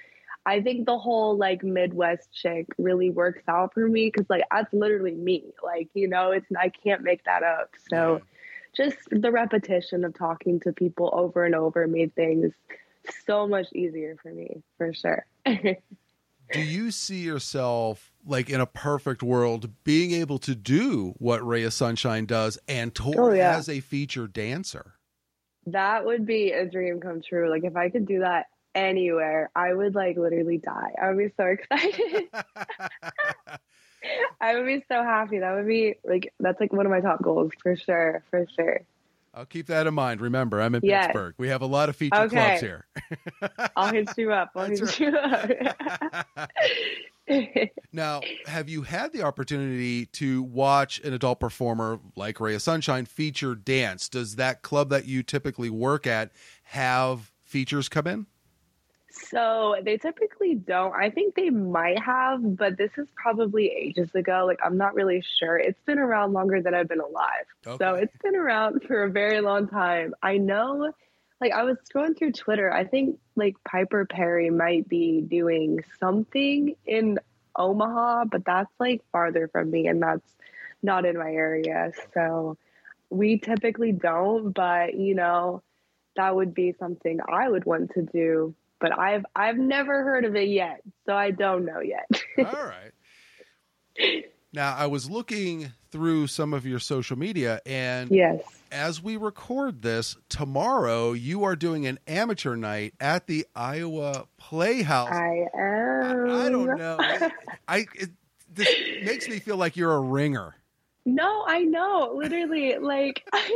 I think the whole like Midwest chick really works out for me because like that's literally me. Like, you know, it's I can't make that up. So just the repetition of talking to people over and over made things so much easier for me, for sure. do you see yourself like in a perfect world being able to do what Raya Sunshine does and tour oh, yeah. as a feature dancer? That would be a dream come true. Like if I could do that anywhere, I would like literally die. I would be so excited. I would be so happy. That would be like that's like one of my top goals for sure, for sure. I'll keep that in mind. Remember, I'm in yes. Pittsburgh. We have a lot of feature okay. clubs here. I'll hit you up. I'll That's hit right. you up. now, have you had the opportunity to watch an adult performer like Raya Sunshine feature dance? Does that club that you typically work at have features come in? So they typically don't. I think they might have, but this is probably ages ago. Like, I'm not really sure. It's been around longer than I've been alive. Okay. So it's been around for a very long time. I know, like, I was going through Twitter. I think, like, Piper Perry might be doing something in Omaha, but that's, like, farther from me, and that's not in my area. So we typically don't, but, you know, that would be something I would want to do but I've I've never heard of it yet, so I don't know yet. All right. Now I was looking through some of your social media, and yes, as we record this tomorrow, you are doing an amateur night at the Iowa Playhouse. I am. I, I don't know. I, I it, this makes me feel like you're a ringer. No, I know. Literally, like, like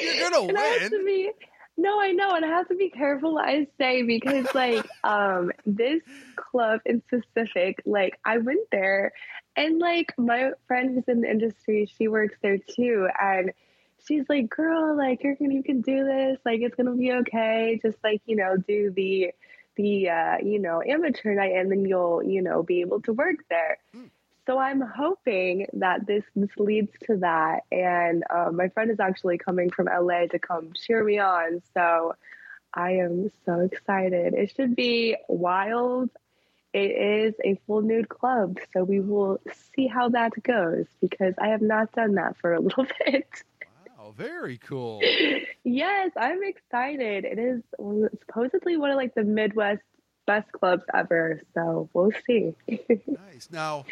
you're gonna win. No, I know, and I have to be careful what I say because, like, um, this club in specific, like, I went there, and like my friend who's in the industry, she works there too, and she's like, "Girl, like, you're gonna, you can do this. Like, it's gonna be okay. Just like, you know, do the, the, uh, you know, amateur night, and then you'll, you know, be able to work there." Mm. So I'm hoping that this, this leads to that. And um, my friend is actually coming from LA to come cheer me on. So I am so excited. It should be wild. It is a full nude club. So we will see how that goes because I have not done that for a little bit. Wow, very cool. yes, I'm excited. It is supposedly one of like the Midwest best clubs ever. So we'll see. nice. Now,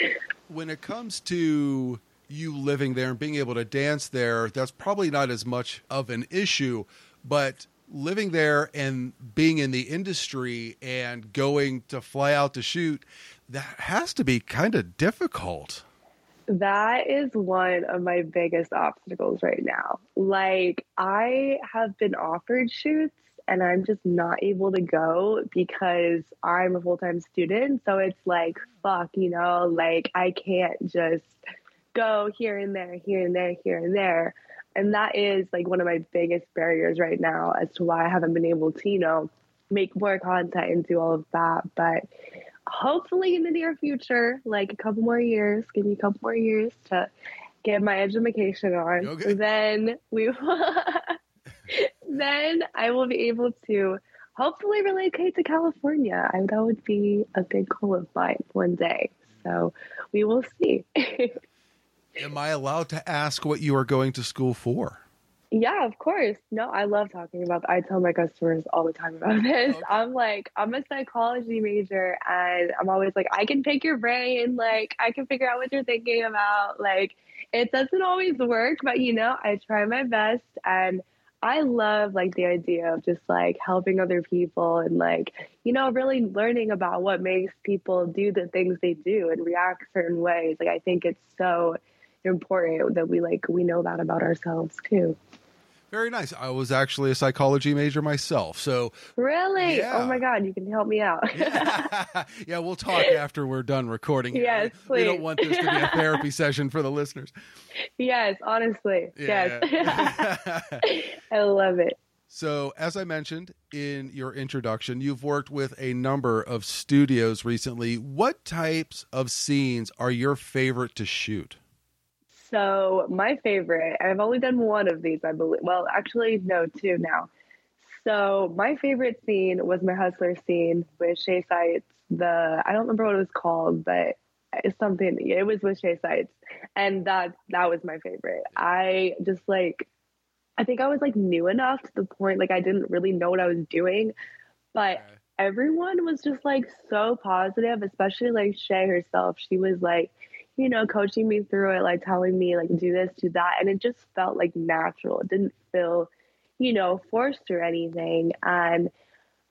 when it comes to you living there and being able to dance there, that's probably not as much of an issue. But living there and being in the industry and going to fly out to shoot, that has to be kind of difficult. That is one of my biggest obstacles right now. Like, I have been offered shoots and I'm just not able to go because I'm a full time student. So it's like, fuck, you know, like I can't just go here and there, here and there, here and there. And that is like one of my biggest barriers right now as to why I haven't been able to, you know, make more content and do all of that. But hopefully in the near future, like a couple more years, give me a couple more years to get my education on. Okay. Then we then I will be able to hopefully relocate to California. I, that would be a big goal of mine one day. So we will see. Am I allowed to ask what you are going to school for? Yeah, of course. No, I love talking about. I tell my customers all the time about this. Okay. I'm like, I'm a psychology major, and I'm always like, I can pick your brain. Like, I can figure out what you're thinking about. Like, it doesn't always work, but you know, I try my best, and I love like the idea of just like helping other people and like, you know, really learning about what makes people do the things they do and react certain ways. Like, I think it's so important that we like we know that about ourselves too. Very nice. I was actually a psychology major myself. So Really? Oh yeah. Oh my god, you can help me out. yeah. yeah, we'll talk after we're done recording. Yes, we, we don't want this to be a therapy session for the listeners. Yes, honestly. Yeah. Yes. I love it. So, as I mentioned in your introduction, you've worked with a number of studios recently. What types of scenes are your favorite to shoot? So my favorite, I've only done one of these, I believe. Well, actually, no, two now. So my favorite scene was my hustler scene with Shay Sights. The I don't remember what it was called, but it's something. It was with Shay Sights, and that that was my favorite. I just like, I think I was like new enough to the point like I didn't really know what I was doing, but. Okay. Everyone was just like so positive, especially like Shay herself. She was like, you know, coaching me through it, like telling me, like, do this, do that. And it just felt like natural. It didn't feel, you know, forced or anything. And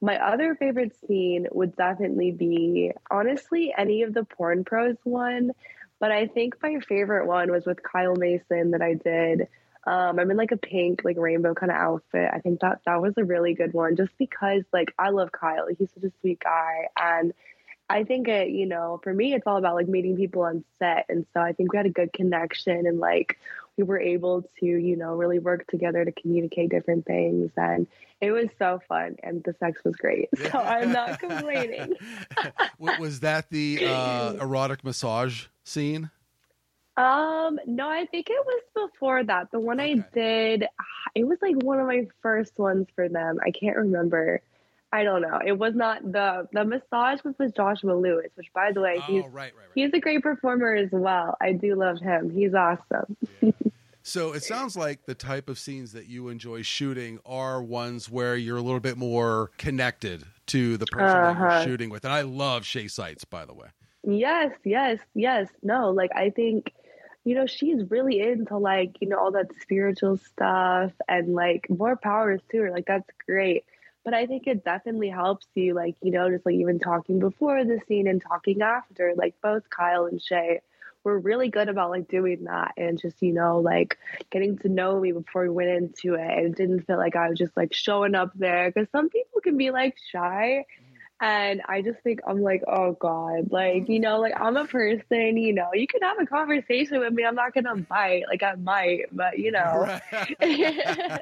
my other favorite scene would definitely be, honestly, any of the Porn Pros one. But I think my favorite one was with Kyle Mason that I did. Um, I'm in like a pink, like rainbow kind of outfit. I think that that was a really good one just because, like, I love Kyle. He's such a sweet guy. And I think it, you know, for me, it's all about like meeting people on set. And so I think we had a good connection and like we were able to, you know, really work together to communicate different things. And it was so fun and the sex was great. So I'm not complaining. was that the uh, erotic massage scene? Um, no, I think it was before that. The one okay. I did, it was like one of my first ones for them. I can't remember. I don't know. It was not the the massage was with Joshua Lewis, which by the way, oh, he's right, right, right. he's a great performer as well. I do love him. He's awesome. Yeah. so it sounds like the type of scenes that you enjoy shooting are ones where you're a little bit more connected to the person uh-huh. that you're uh-huh. shooting with. And I love Shay Sights, by the way. Yes, yes, yes. No, like I think you know, she's really into like, you know, all that spiritual stuff and like more powers to her. Like that's great but I think it definitely helps you, like, you know, just like even talking before the scene and talking after. Like, both Kyle and Shay were really good about like doing that and just, you know, like getting to know me before we went into it. And it didn't feel like I was just like showing up there because some people can be like shy. And I just think I'm like, oh God, like, you know, like I'm a person, you know, you can have a conversation with me. I'm not going to bite. Like, I might, but, you know.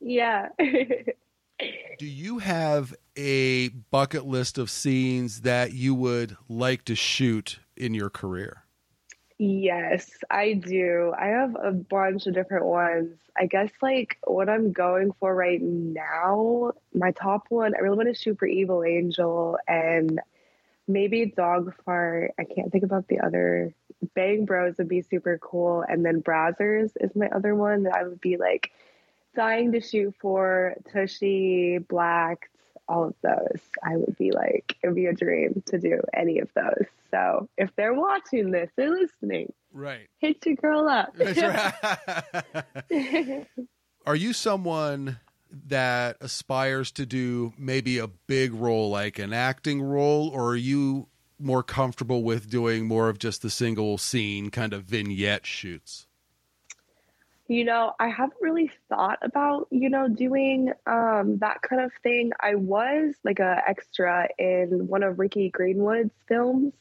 yeah. Do you have a bucket list of scenes that you would like to shoot in your career? Yes, I do. I have a bunch of different ones. I guess like what I'm going for right now, my top one, I really want to shoot for Evil Angel and maybe Dog Fart. I can't think about the other. Bang Bros would be super cool. And then Brazzers is my other one that I would be like dying to shoot for Tushy, Black, all of those. I would be like, it would be a dream to do any of those. So if they're watching this, they're listening. Right. Hit your girl up. Are you someone that aspires to do maybe a big role like an acting role, or are you more comfortable with doing more of just the single scene kind of vignette shoots? You know, I haven't really thought about, you know, doing um, that kind of thing. I was like a extra in one of Ricky Greenwood's films,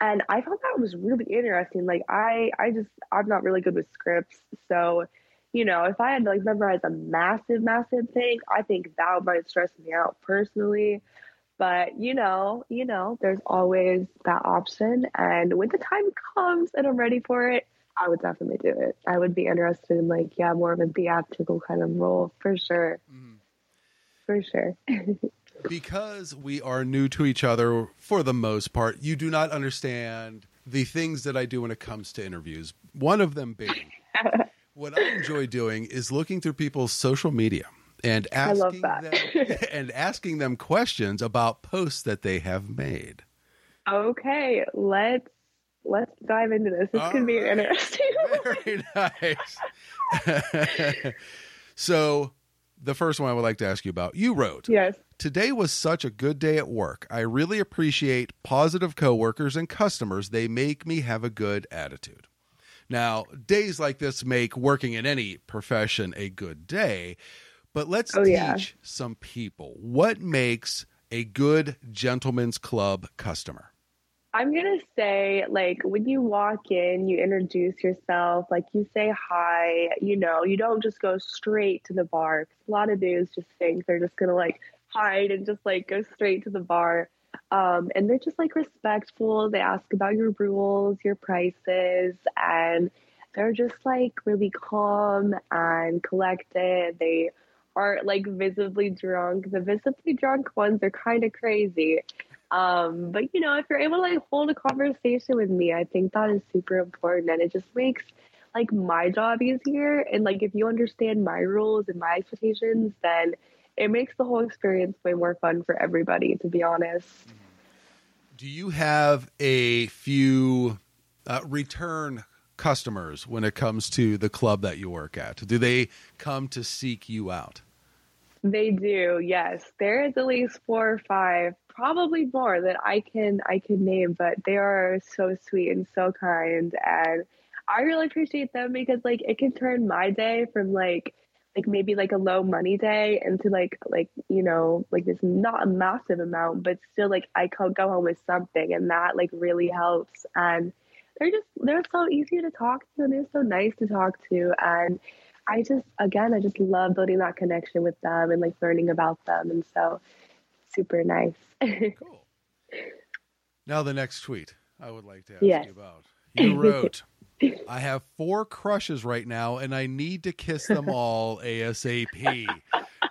and I thought that was really interesting. Like, I, I just, I'm not really good with scripts, so you know, if I had to like memorize a massive, massive thing, I think that might stress me out personally. But you know, you know, there's always that option, and when the time comes and I'm ready for it, I would definitely do it. I would be interested in like, yeah, more of a theatrical kind of role for sure. Mm. For sure. because we are new to each other for the most part, you do not understand the things that I do when it comes to interviews. One of them being what I enjoy doing is looking through people's social media and asking them and asking them questions about posts that they have made. Okay, let's let's dive into this. This All could be right. interesting. Very nice. so, the first one I would like to ask you about, you wrote, "Yes, today was such a good day at work. I really appreciate positive coworkers and customers. They make me have a good attitude." Now, days like this make working in any profession a good day, but let's oh, teach yeah. some people what makes a good gentleman's club customer. I'm going to say, like, when you walk in, you introduce yourself, like, you say hi, you know, you don't just go straight to the bar. A lot of dudes just think they're just going to, like, hide and just, like, go straight to the bar. Um, and they're just, like, respectful. They ask about your rules, your prices, and they're just, like, really calm and collected. They aren't, like, visibly drunk. The visibly drunk ones are kind of crazy. Um, but you know, if you're able to like hold a conversation with me, I think that is super important and it just makes like my job easier. And like if you understand my rules and my expectations, then it makes the whole experience way more fun for everybody, to be honest. Do you have a few uh, return customers when it comes to the club that you work at? Do they come to seek you out? They do, yes. There is at least four or five probably more that I can I can name, but they are so sweet and so kind and I really appreciate them because like it can turn my day from like like maybe like a low money day into like like you know like this not a massive amount but still like I can go home with something and that like really helps and they're just they're so easy to talk to and they're so nice to talk to and I just again I just love building that connection with them and like learning about them and so super nice. cool. Now the next tweet I would like to ask yes. you about. You wrote, I have four crushes right now and I need to kiss them all ASAP.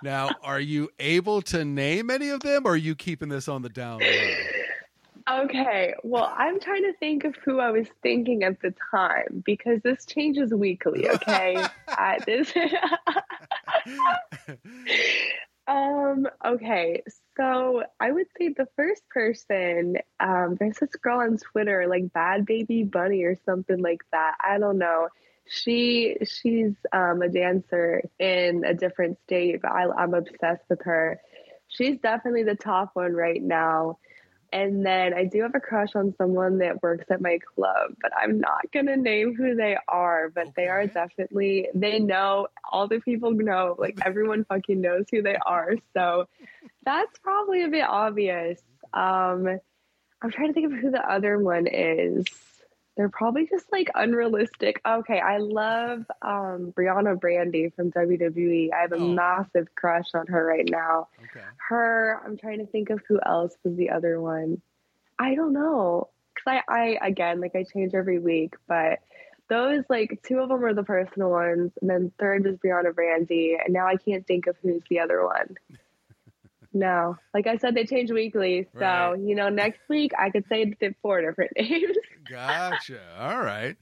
Now, are you able to name any of them or are you keeping this on the down low? Okay, well, I'm trying to think of who I was thinking at the time because this changes weekly, okay? At this Um, okay, so I would say the first person, um, there's this girl on Twitter, like Bad Baby Bunny or something like that. I don't know. She she's um, a dancer in a different state, but I, I'm obsessed with her. She's definitely the top one right now. And then I do have a crush on someone that works at my club, but I'm not going to name who they are, but okay. they are definitely, they know, all the people know, like everyone fucking knows who they are. So that's probably a bit obvious. Um, I'm trying to think of who the other one is they're probably just like unrealistic. Okay, I love um, Brianna Brandy from WWE. I have a oh. massive crush on her right now. Okay. Her, I'm trying to think of who else was the other one. I don't know. Cause I, I again, like I change every week, but those like two of them are the personal ones, and then third was Brianna Brandy, and now I can't think of who's the other one. No, like I said, they change weekly. So right. you know, next week I could say four different names. gotcha. All right.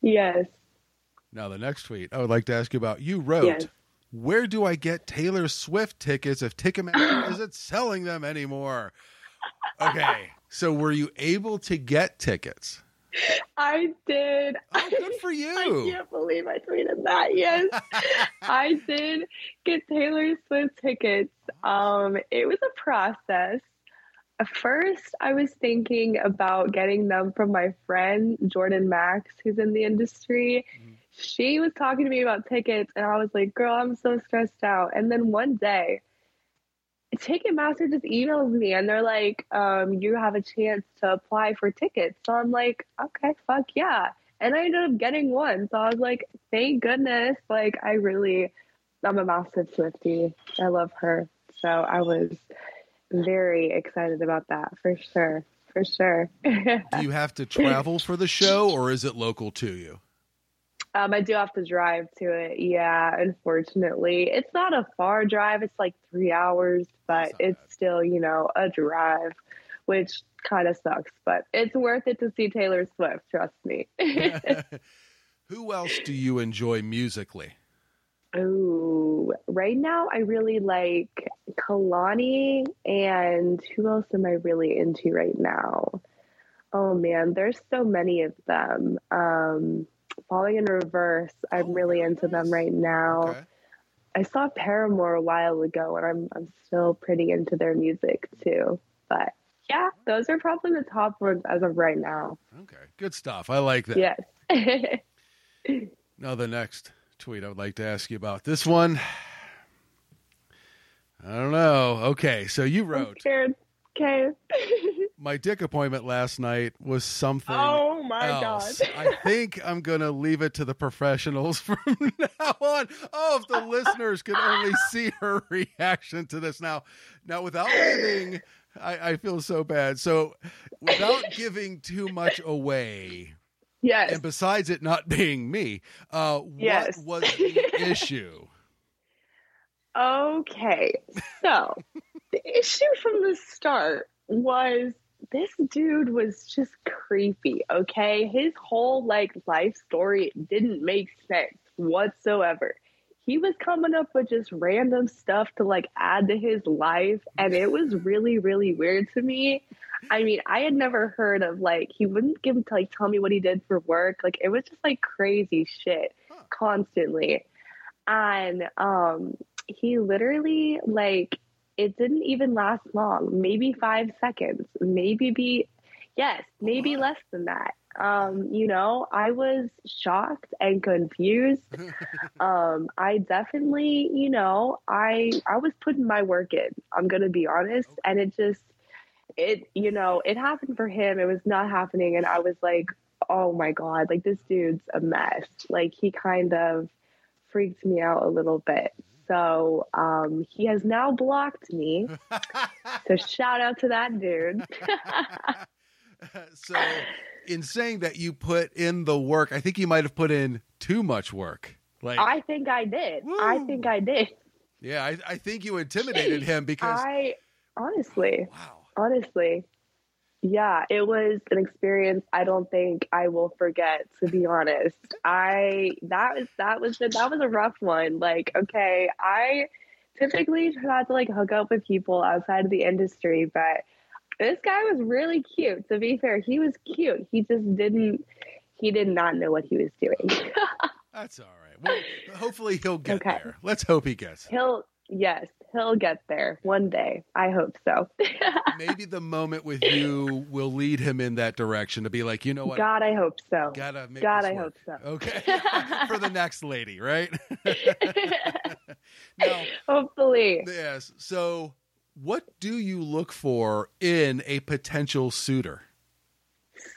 Yes. Now the next tweet I would like to ask you about. You wrote, yes. "Where do I get Taylor Swift tickets if Ticketmaster isn't selling them anymore?" Okay, so were you able to get tickets? I did. Oh, good for you. I can't believe I tweeted that. Yes. I did get Taylor Swift tickets. Um, it was a process. At first, I was thinking about getting them from my friend Jordan Maxx, who's in the industry. Mm-hmm. She was talking to me about tickets, and I was like, girl, I'm so stressed out. And then one day, Ticketmaster just emails me and they're like, um, you have a chance to apply for tickets. So I'm like, okay, fuck yeah. And I ended up getting one. So I was like, thank goodness. Like, I really, I'm a massive Swiftie. I love her. So I was very excited about that for sure. for sure. Do you have to travel for the show, or is it local to you? Um, I do have to drive to it. Yeah, unfortunately, it's not a far drive. It's like three hours, but it's bad. still, you know, a drive, which kind of sucks. But it's worth it to see Taylor Swift. Trust me. Who else do you enjoy musically? Oh, right now I really like Kehlani, and who else am I really into right now? Oh man, there's so many of them. Um, Falling in Reverse, I'm oh, really into them right now. Okay. I saw Paramore a while ago, and I'm I'm still pretty into their music too. But yeah, those are probably the top ones as of right now. Okay, good stuff. I like that. Yes. now the next tweet I would like to ask you about. This one, I don't know. Okay, so you wrote. Okay. my dick appointment last night was something. Oh my else. god! I think I'm gonna leave it to the professionals from now on. Oh, if the listeners could only see her reaction to this now. Now, without giving, I, I feel so bad. So, without giving too much away. Yes. And besides it not being me, uh, yes. what was the issue? Okay, so the issue from the start was this dude was just creepy, okay? His whole like life story didn't make sense whatsoever. He was coming up with just random stuff to like add to his life and it was really really weird to me. I mean, I had never heard of like he wouldn't give to like tell me what he did for work. Like it was just like crazy shit constantly. And um he literally like it didn't even last long. Maybe five seconds. Maybe be yes maybe less than that. Um you know i was shocked and confused. Um i definitely you know i i was putting my work in i'm gonna be honest. And it just it you know it happened for him. It was not happening. And i was like oh my god like this dude's a mess. Like he kind of freaked me out a little bit so um, he has now blocked me. so shout out to that dude. so, in saying that you put in the work, I think you might have put in too much work. Like I think I did. Woo. I think I did. Yeah, I, I think you intimidated him because I honestly, wow, honestly, yeah, it was an experience I don't think I will forget to be honest. I that was that was that was a rough one. Like, okay, I typically try to like hook up with people outside of the industry, but this guy was really cute. To be fair, he was cute. He just didn't he did not know what he was doing. That's all right. Well, hopefully he'll get okay. there. Let's hope he gets. He'll Yes, he'll get there one day. I hope so. Maybe the moment with you will lead him in that direction to be like, you know what? God, I hope so. Gotta make God, I hope so. Okay, for the next lady, right? now, hopefully. Yes. So, what do you look for in a potential suitor?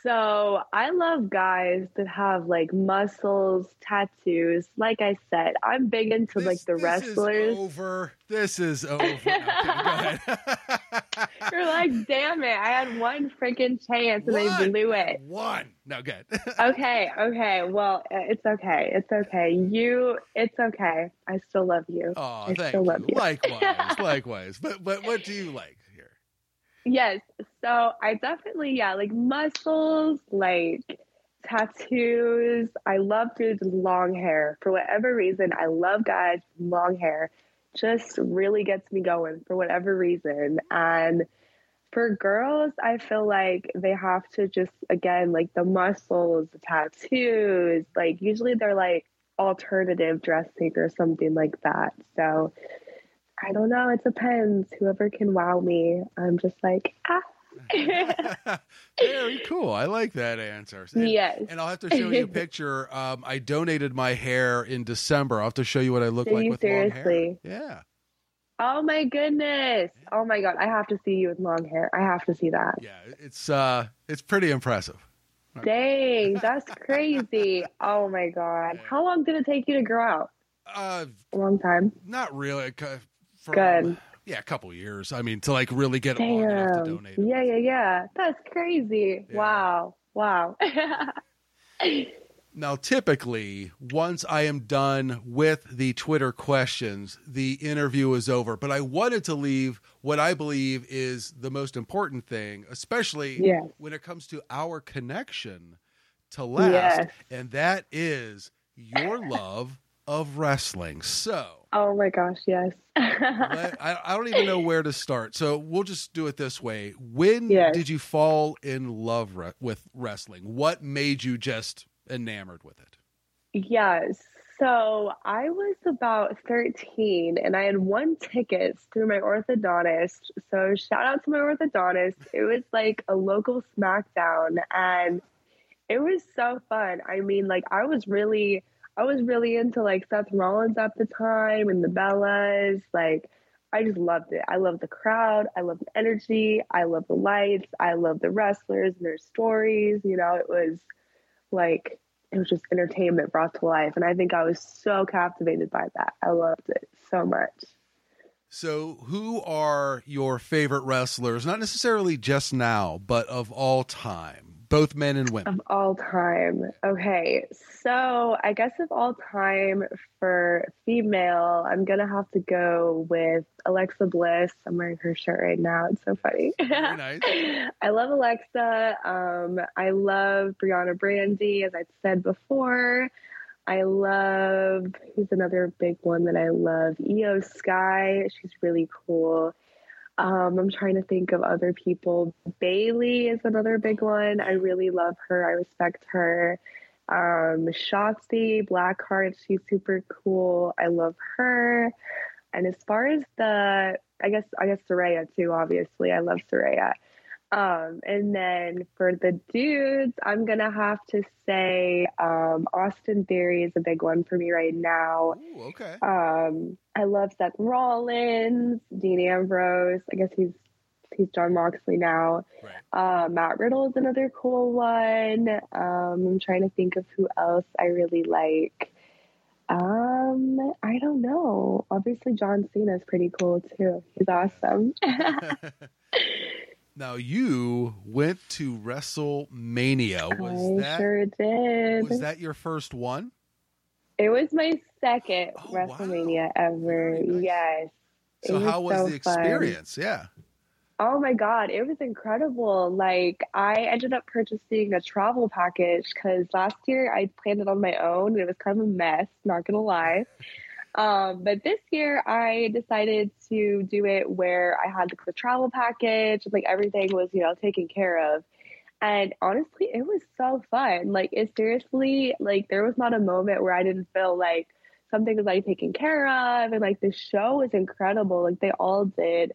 So I love guys that have like muscles, tattoos. Like I said, I'm big into this, like the wrestlers. This is over. This is over. Ahead. You're like, damn it! I had one freaking chance and one. they blew it. One. No good. okay. Okay. Well, uh, it's okay. It's okay. You. It's okay. I still love you. Oh, I thank still you. love you. Likewise. likewise. But but what do you like? Here? Yes. So I definitely, yeah, like muscles, like tattoos. I love dudes with long hair. For whatever reason, I love guys with long hair. Just really gets me going for whatever reason. And for girls, I feel like they have to just, again, like the muscles, the tattoos, like usually they're like alternative dressing or something like that. So I don't know. It depends. Whoever can wow me, I'm just like, ah. Very cool. I like that answer. And, yes. And I'll have to show you a picture. Um, I donated my hair in December. I'll have to show you what I look like with seriously? long hair. Yeah. Oh my goodness. Oh my god. I have to see you with long hair. I have to see that. Yeah, it's uh it's pretty impressive. Dang, that's crazy. oh my god. How long did it take you to grow out? Uh, a long time. Not really from, Good. Yeah, a couple years. I mean, to like really get Damn. long enough to donate. Yeah, yeah, yeah. That's crazy. Yeah. Wow. Wow. now, typically, once I am done with the Twitter questions, the interview is over. But I wanted to leave what I believe is the most important thing, especially yes. when it comes to our connection to last, yes. and that is your love of wrestling. So, oh my gosh, yes. I, I, don't even know where to start. So we'll just do it this way. When yes. did you fall in love re- with wrestling? What made you just enamored with it? Yes. So I was about 13 and I had won tickets through my orthodontist. So shout out to my orthodontist. It was like a local SmackDown and it was so fun. I mean, like I was really I was really into like Seth Rollins at the time and the Bellas. Like, I just loved it. I love the crowd. I love the energy. I love the lights. I love the wrestlers and their stories. You know, it was like, it was just entertainment brought to life. And I think I was so captivated by that. I loved it so much. So, who are your favorite wrestlers? Not necessarily just now, but of all time both men and women of all time. Okay, so I guess of all time for female, I'm gonna have to go with Alexa Bliss. I'm wearing her shirt right now. It's so funny. nice. I love Alexa. Um, I love Brianna Brandy, as I said before. I love who's another big one that I love. Iyo Sky. She's really cool. Um, I'm trying to think of other people. Bayley is another big one. I really love her. I respect her. Um, Shotzi Blackheart, she's super cool. I love her. And as far as the, I guess, I guess Saraya too. Obviously, I love Saraya. Um, and then for the dudes, I'm gonna have to say um, Austin Theory is a big one for me right now. Ooh, okay. Um, I love Seth Rollins, Dean Ambrose. I guess he's he's Jon Moxley now. Right. Uh, Matt Riddle is another cool one. Um, I'm trying to think of who else I really like. Um, I don't know. Obviously, John Cena is pretty cool too. He's awesome. Now you went to WrestleMania. Was I that sure did? Was that your first one? It was my second oh, WrestleMania wow. ever. Nice. Yes. So how was, so the experience? Fun. Yeah. Oh my god, it was incredible. Like I ended up purchasing a travel package cuz last year I planned it on my own and it was kind of a mess, not to lie. Um, but this year I decided to do it where I had the travel package, like everything was, you know, taken care of. And honestly, it was so fun. Like it seriously, like there was not a moment where I didn't feel like something was like taken care of and like the show was incredible. Like they all did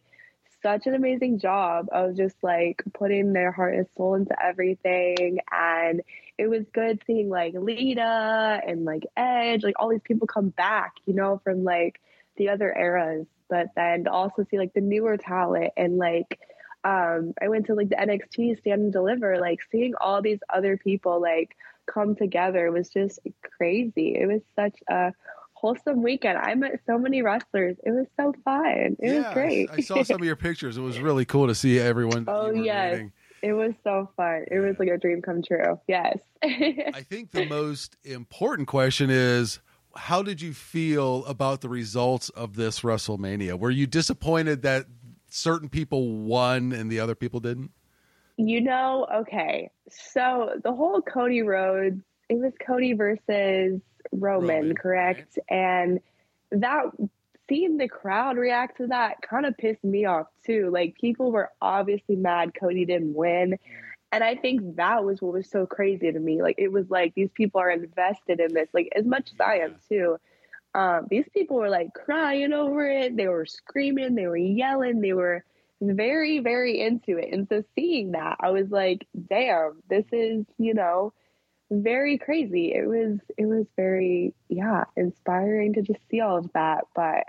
such an amazing job of just like putting their heart and soul into everything. And it was good seeing like Lita and like Edge, like all these people come back, you know, from like the other eras, but then also see like the newer talent and like um I went to like the NXT stand and deliver, like seeing all these other people like come together was just crazy. It was such a wholesome weekend. I met so many wrestlers. It was so fun. It yeah, was great. I, I, saw some of your pictures. It was really cool to see everyone. oh yes. Meeting. It was so fun. It was like a dream come true. Yes. I think the most important question is how did you feel about the results of this WrestleMania? Were you disappointed that certain people won and the other people didn't? You know, okay. So the whole Cody Rhodes, it was Cody versus Roman, Roman correct? And that seeing the crowd react to that kind of pissed me off too. Like people were obviously mad Cody didn't win. And I think that was what was so crazy to me. Like it was like these people are invested in this, like as much as I am too. Um, these people were like crying over it. They were screaming. They were yelling. They were very, very into it. And so seeing that, I was like, damn, this is, you know, very crazy. It was it was very yeah inspiring to just see all of that. But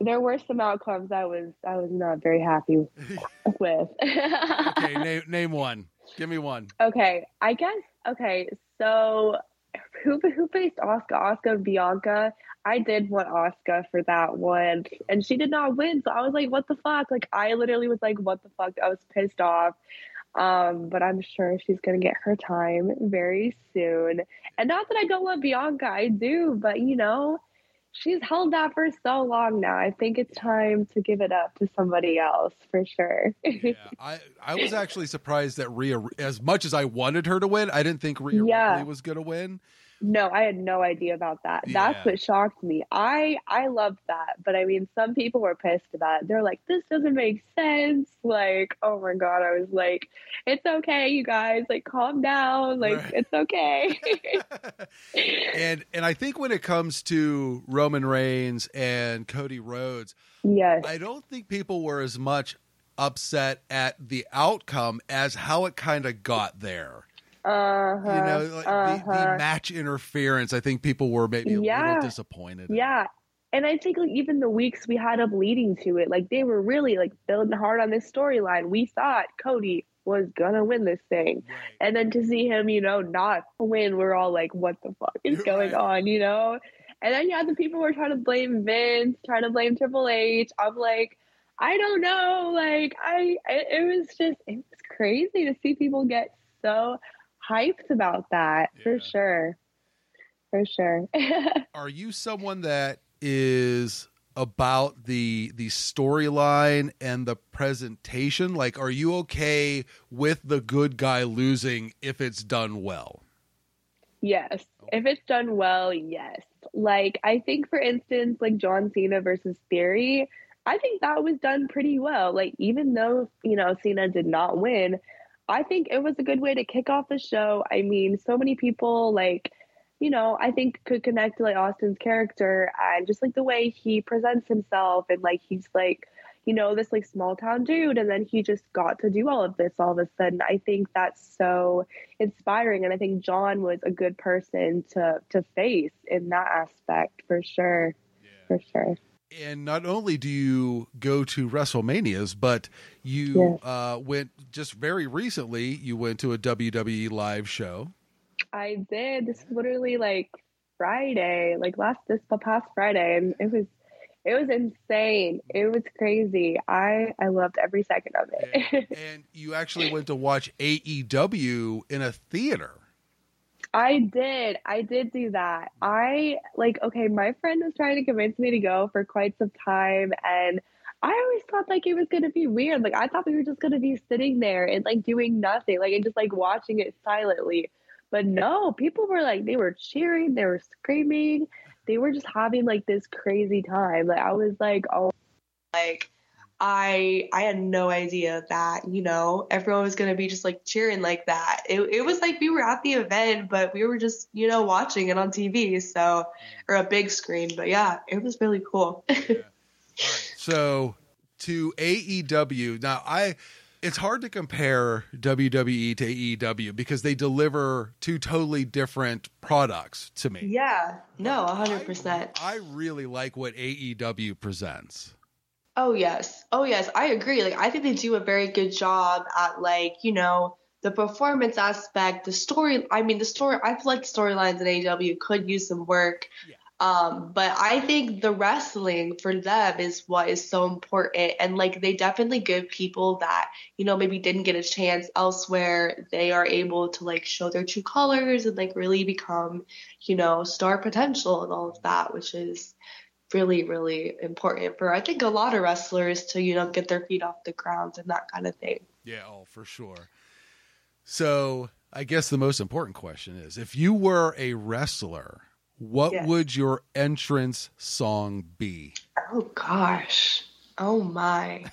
there were some outcomes I was I was not very happy with. okay, name name one. Give me one. Okay, I guess okay. So who who faced Oscar? Asuka Bianca. I did want Asuka for that one, and she did not win. So I was like, "What the fuck?" Like I literally was like, "What the fuck?" I was pissed off. Um, but I'm sure she's gonna get her time very soon. And not that I don't love Bianca, I do, but you know, she's held that for so long now. I think it's time to give it up to somebody else for sure. yeah, I I was actually surprised that Rhea, as much as I wanted her to win, I didn't think Rhea yeah. Ripley was gonna win. No, I had no idea about that. Yeah. That's what shocked me. I I loved that, but I mean, some people were pissed about it. They're like, "This doesn't make sense." Like, oh my god, I was like, "It's okay, you guys. Like, calm down. Like, right. it's okay." and and I think when it comes to Roman Reigns and Cody Rhodes, yes, I don't think people were as much upset at the outcome as how it kind of got there. Uh-huh, you know, like uh-huh. the, the, uh-huh. match interference. I think people were maybe a yeah. little disappointed. Yeah. And I think like even the weeks we had up leading to it, like they were really like building hard on this storyline. We thought Cody was gonna win this thing. Right. And then to see him, you know, not win, we're all like, what the fuck is You're going right. on, you know? And then yeah, the people were trying to blame Vince, trying to blame Triple H. I'm like, I don't know. Like I it, it was just it was crazy to see people get so hyped about that yeah. for sure. For sure. Are you someone that is about the the storyline and the presentation? Like are you okay with the good guy losing if it's done well? Yes. If it's done well, yes. Like I think for instance like John Cena versus Theory, I think that was done pretty well. Like even though, you know, Cena did not win, I think it was a good way to kick off the show. I mean, so many people like, you know, I think could connect to like Austin's character and just like the way he presents himself and like he's like, you know, this like small town dude and then he just got to do all of this all of a sudden. I think that's so inspiring and I think John was a good person to to face in that aspect for sure. Yeah. For sure and not only do you go to WrestleManias, but you yes. uh, went just very recently. You went to a WWE live show. I did. This was literally like Friday, like last this past Friday, and it was it was insane. It was crazy. I I loved every second of it. and, and you actually went to watch AEW in a theater. I did. I did do that. I like okay, my friend was trying to convince me to go for quite some time and I always thought like it was gonna be weird. Like I thought we were just gonna be sitting there and like doing nothing, like and just like watching it silently. But no, people were like they were cheering, they were screaming, they were just having like this crazy time. Like I was like, oh like I I had no idea that you know everyone was gonna be just like cheering like that. It it was like we were at the event, but we were just you know watching it on TV, so mm. or a big screen. But yeah, it was really cool. yeah. So to AEW now, I it's hard to compare WWE to AEW because they deliver two totally different products to me. Yeah, no, hundred percent. I really like what AEW presents. Oh yes. Oh yes, I agree. Like I think they do a very good job at like, you know, the performance aspect, the story I mean the story I feel like storylines in AEW could use some work. Yeah. Um, but I think the wrestling for them is what is so important. And like they definitely give people that, you know, maybe didn't get a chance elsewhere, they are able to like show their true colors and like really become, you know, star potential and all of that, which is really, really important for I think a lot of wrestlers to, you know, get their feet off the ground and that kind of thing. Yeah, oh, for sure. So I guess the most important question is if you were a wrestler, what would your entrance song be? Oh gosh. Oh my.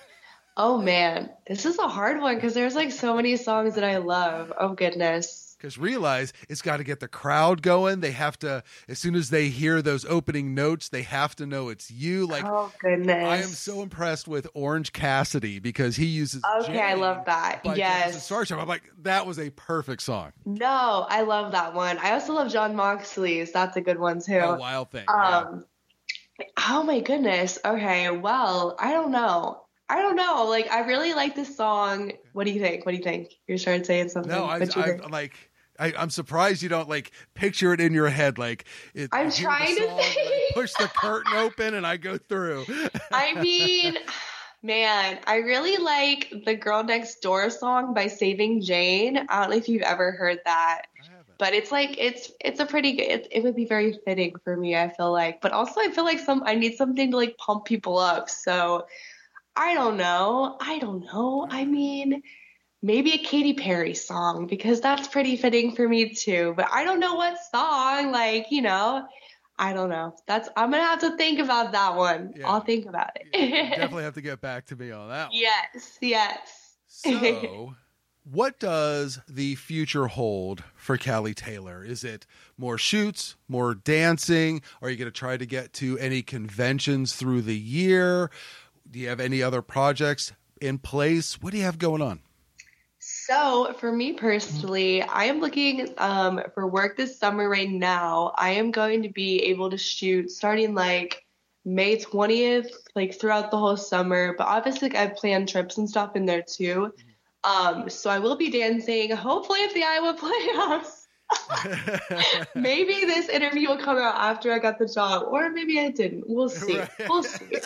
Oh man. This is a hard one because there's like so many songs that I love. Oh goodness because realize it's got to get the crowd going. They have to, as soon as they hear those opening notes, they have to know it's you. Like, oh goodness, I am so impressed with Orange Cassidy because he uses. Okay, I love that. Yes, Starship. I'm like, that was a perfect song. No, I love that one. I also love Jon Moxley's. That's a good one too. A wild thing. Um, yeah. oh my goodness. Okay, well, I don't know. I don't know. Like, I really like this song. What do you think? What do you think? You're starting saying something. No, I, I, like I, am surprised you don't like picture it in your head. Like it, I'm trying to say. push the curtain open and I go through. I mean, man, I really like the Girl Next Door song by Saving Jane. I don't know if you've ever heard that. But it's like it's it's a pretty good. It, it would be very fitting for me. I feel like, but also I feel like some I need something to like pump people up. So I don't know. I don't know. I mean, maybe a Katy Perry song because that's pretty fitting for me too. But I don't know what song. Like, you know, I don't know. That's I'm gonna have to think about that one. Yeah. I'll think about it. yeah, definitely have to get back to me on that. One. Yes, yes. So, what does the future hold for Kallie Taylor? Is it more shoots, more dancing? Are you going to try to get to any conventions through the year? Do you have any other projects in place? What do you have going on? So, for me personally, I am looking um, for work this summer right now. I am going to be able to shoot starting like May 20th, like throughout the whole summer. But obviously, like, I've planned trips and stuff in there too. Um, so I will be dancing, hopefully, at the Iowa playoffs. maybe this interview will come out after I got the job, or maybe I didn't. We'll see. Right. We'll see.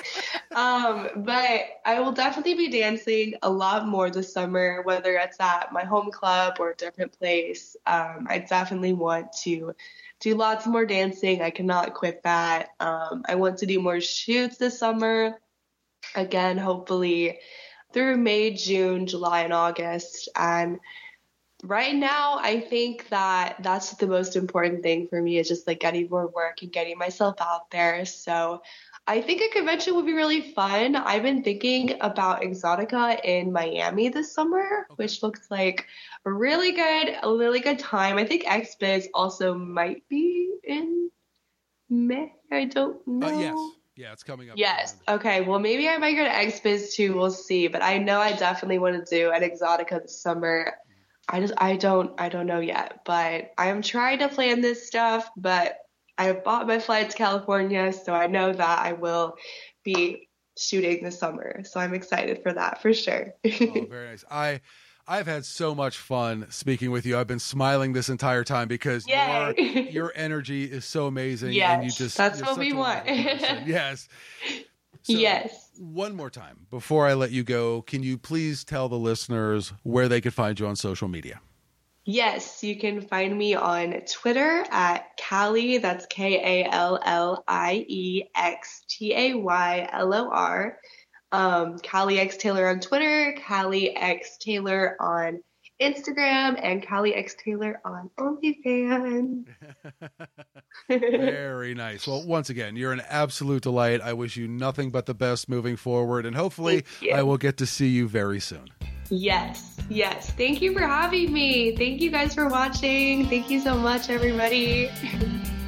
Um, but I will definitely be dancing a lot more this summer, whether it's at my home club or a different place. Um, I definitely want to do lots more dancing. I cannot quit that. Um, I want to do more shoots this summer. Again, hopefully through May, June, July, and August. And right now i think that that's the most important thing for me is just like getting more work and getting myself out there so i think a convention would be really fun i've been thinking about exotica in miami this summer okay. which looks like a really good a really good time i think xbiz also might be in may i don't uh, know uh, yes yeah, it's coming up. Yes. Okay. Well, maybe I might go to XBiz too. We'll see. But I know I definitely want to do an Exotica this summer. I just I don't I don't know yet, but I am trying to plan this stuff. But I have bought my flight to California, so I know that I will be shooting this summer. So I'm excited for that for sure. oh, very nice. I I've had so much fun speaking with you. I've been smiling this entire time because your your energy is so amazing, yes, and you just that's what we want. yes. So, yes. One more time before I let you go, can you please tell the listeners where they could find you on social media? Yes, you can find me on Twitter at Kallie, that's K A L L I E X T A Y L O R. Um, Kallie X Taylor on Twitter, Kallie X Taylor on Instagram and Kallie X Taylor on OnlyFans. Very nice. Well, once again, you're an absolute delight. I wish you nothing but the best moving forward, and hopefully, I will get to see you very soon. Yes, yes. Thank you for having me. Thank you guys for watching. Thank you so much, everybody.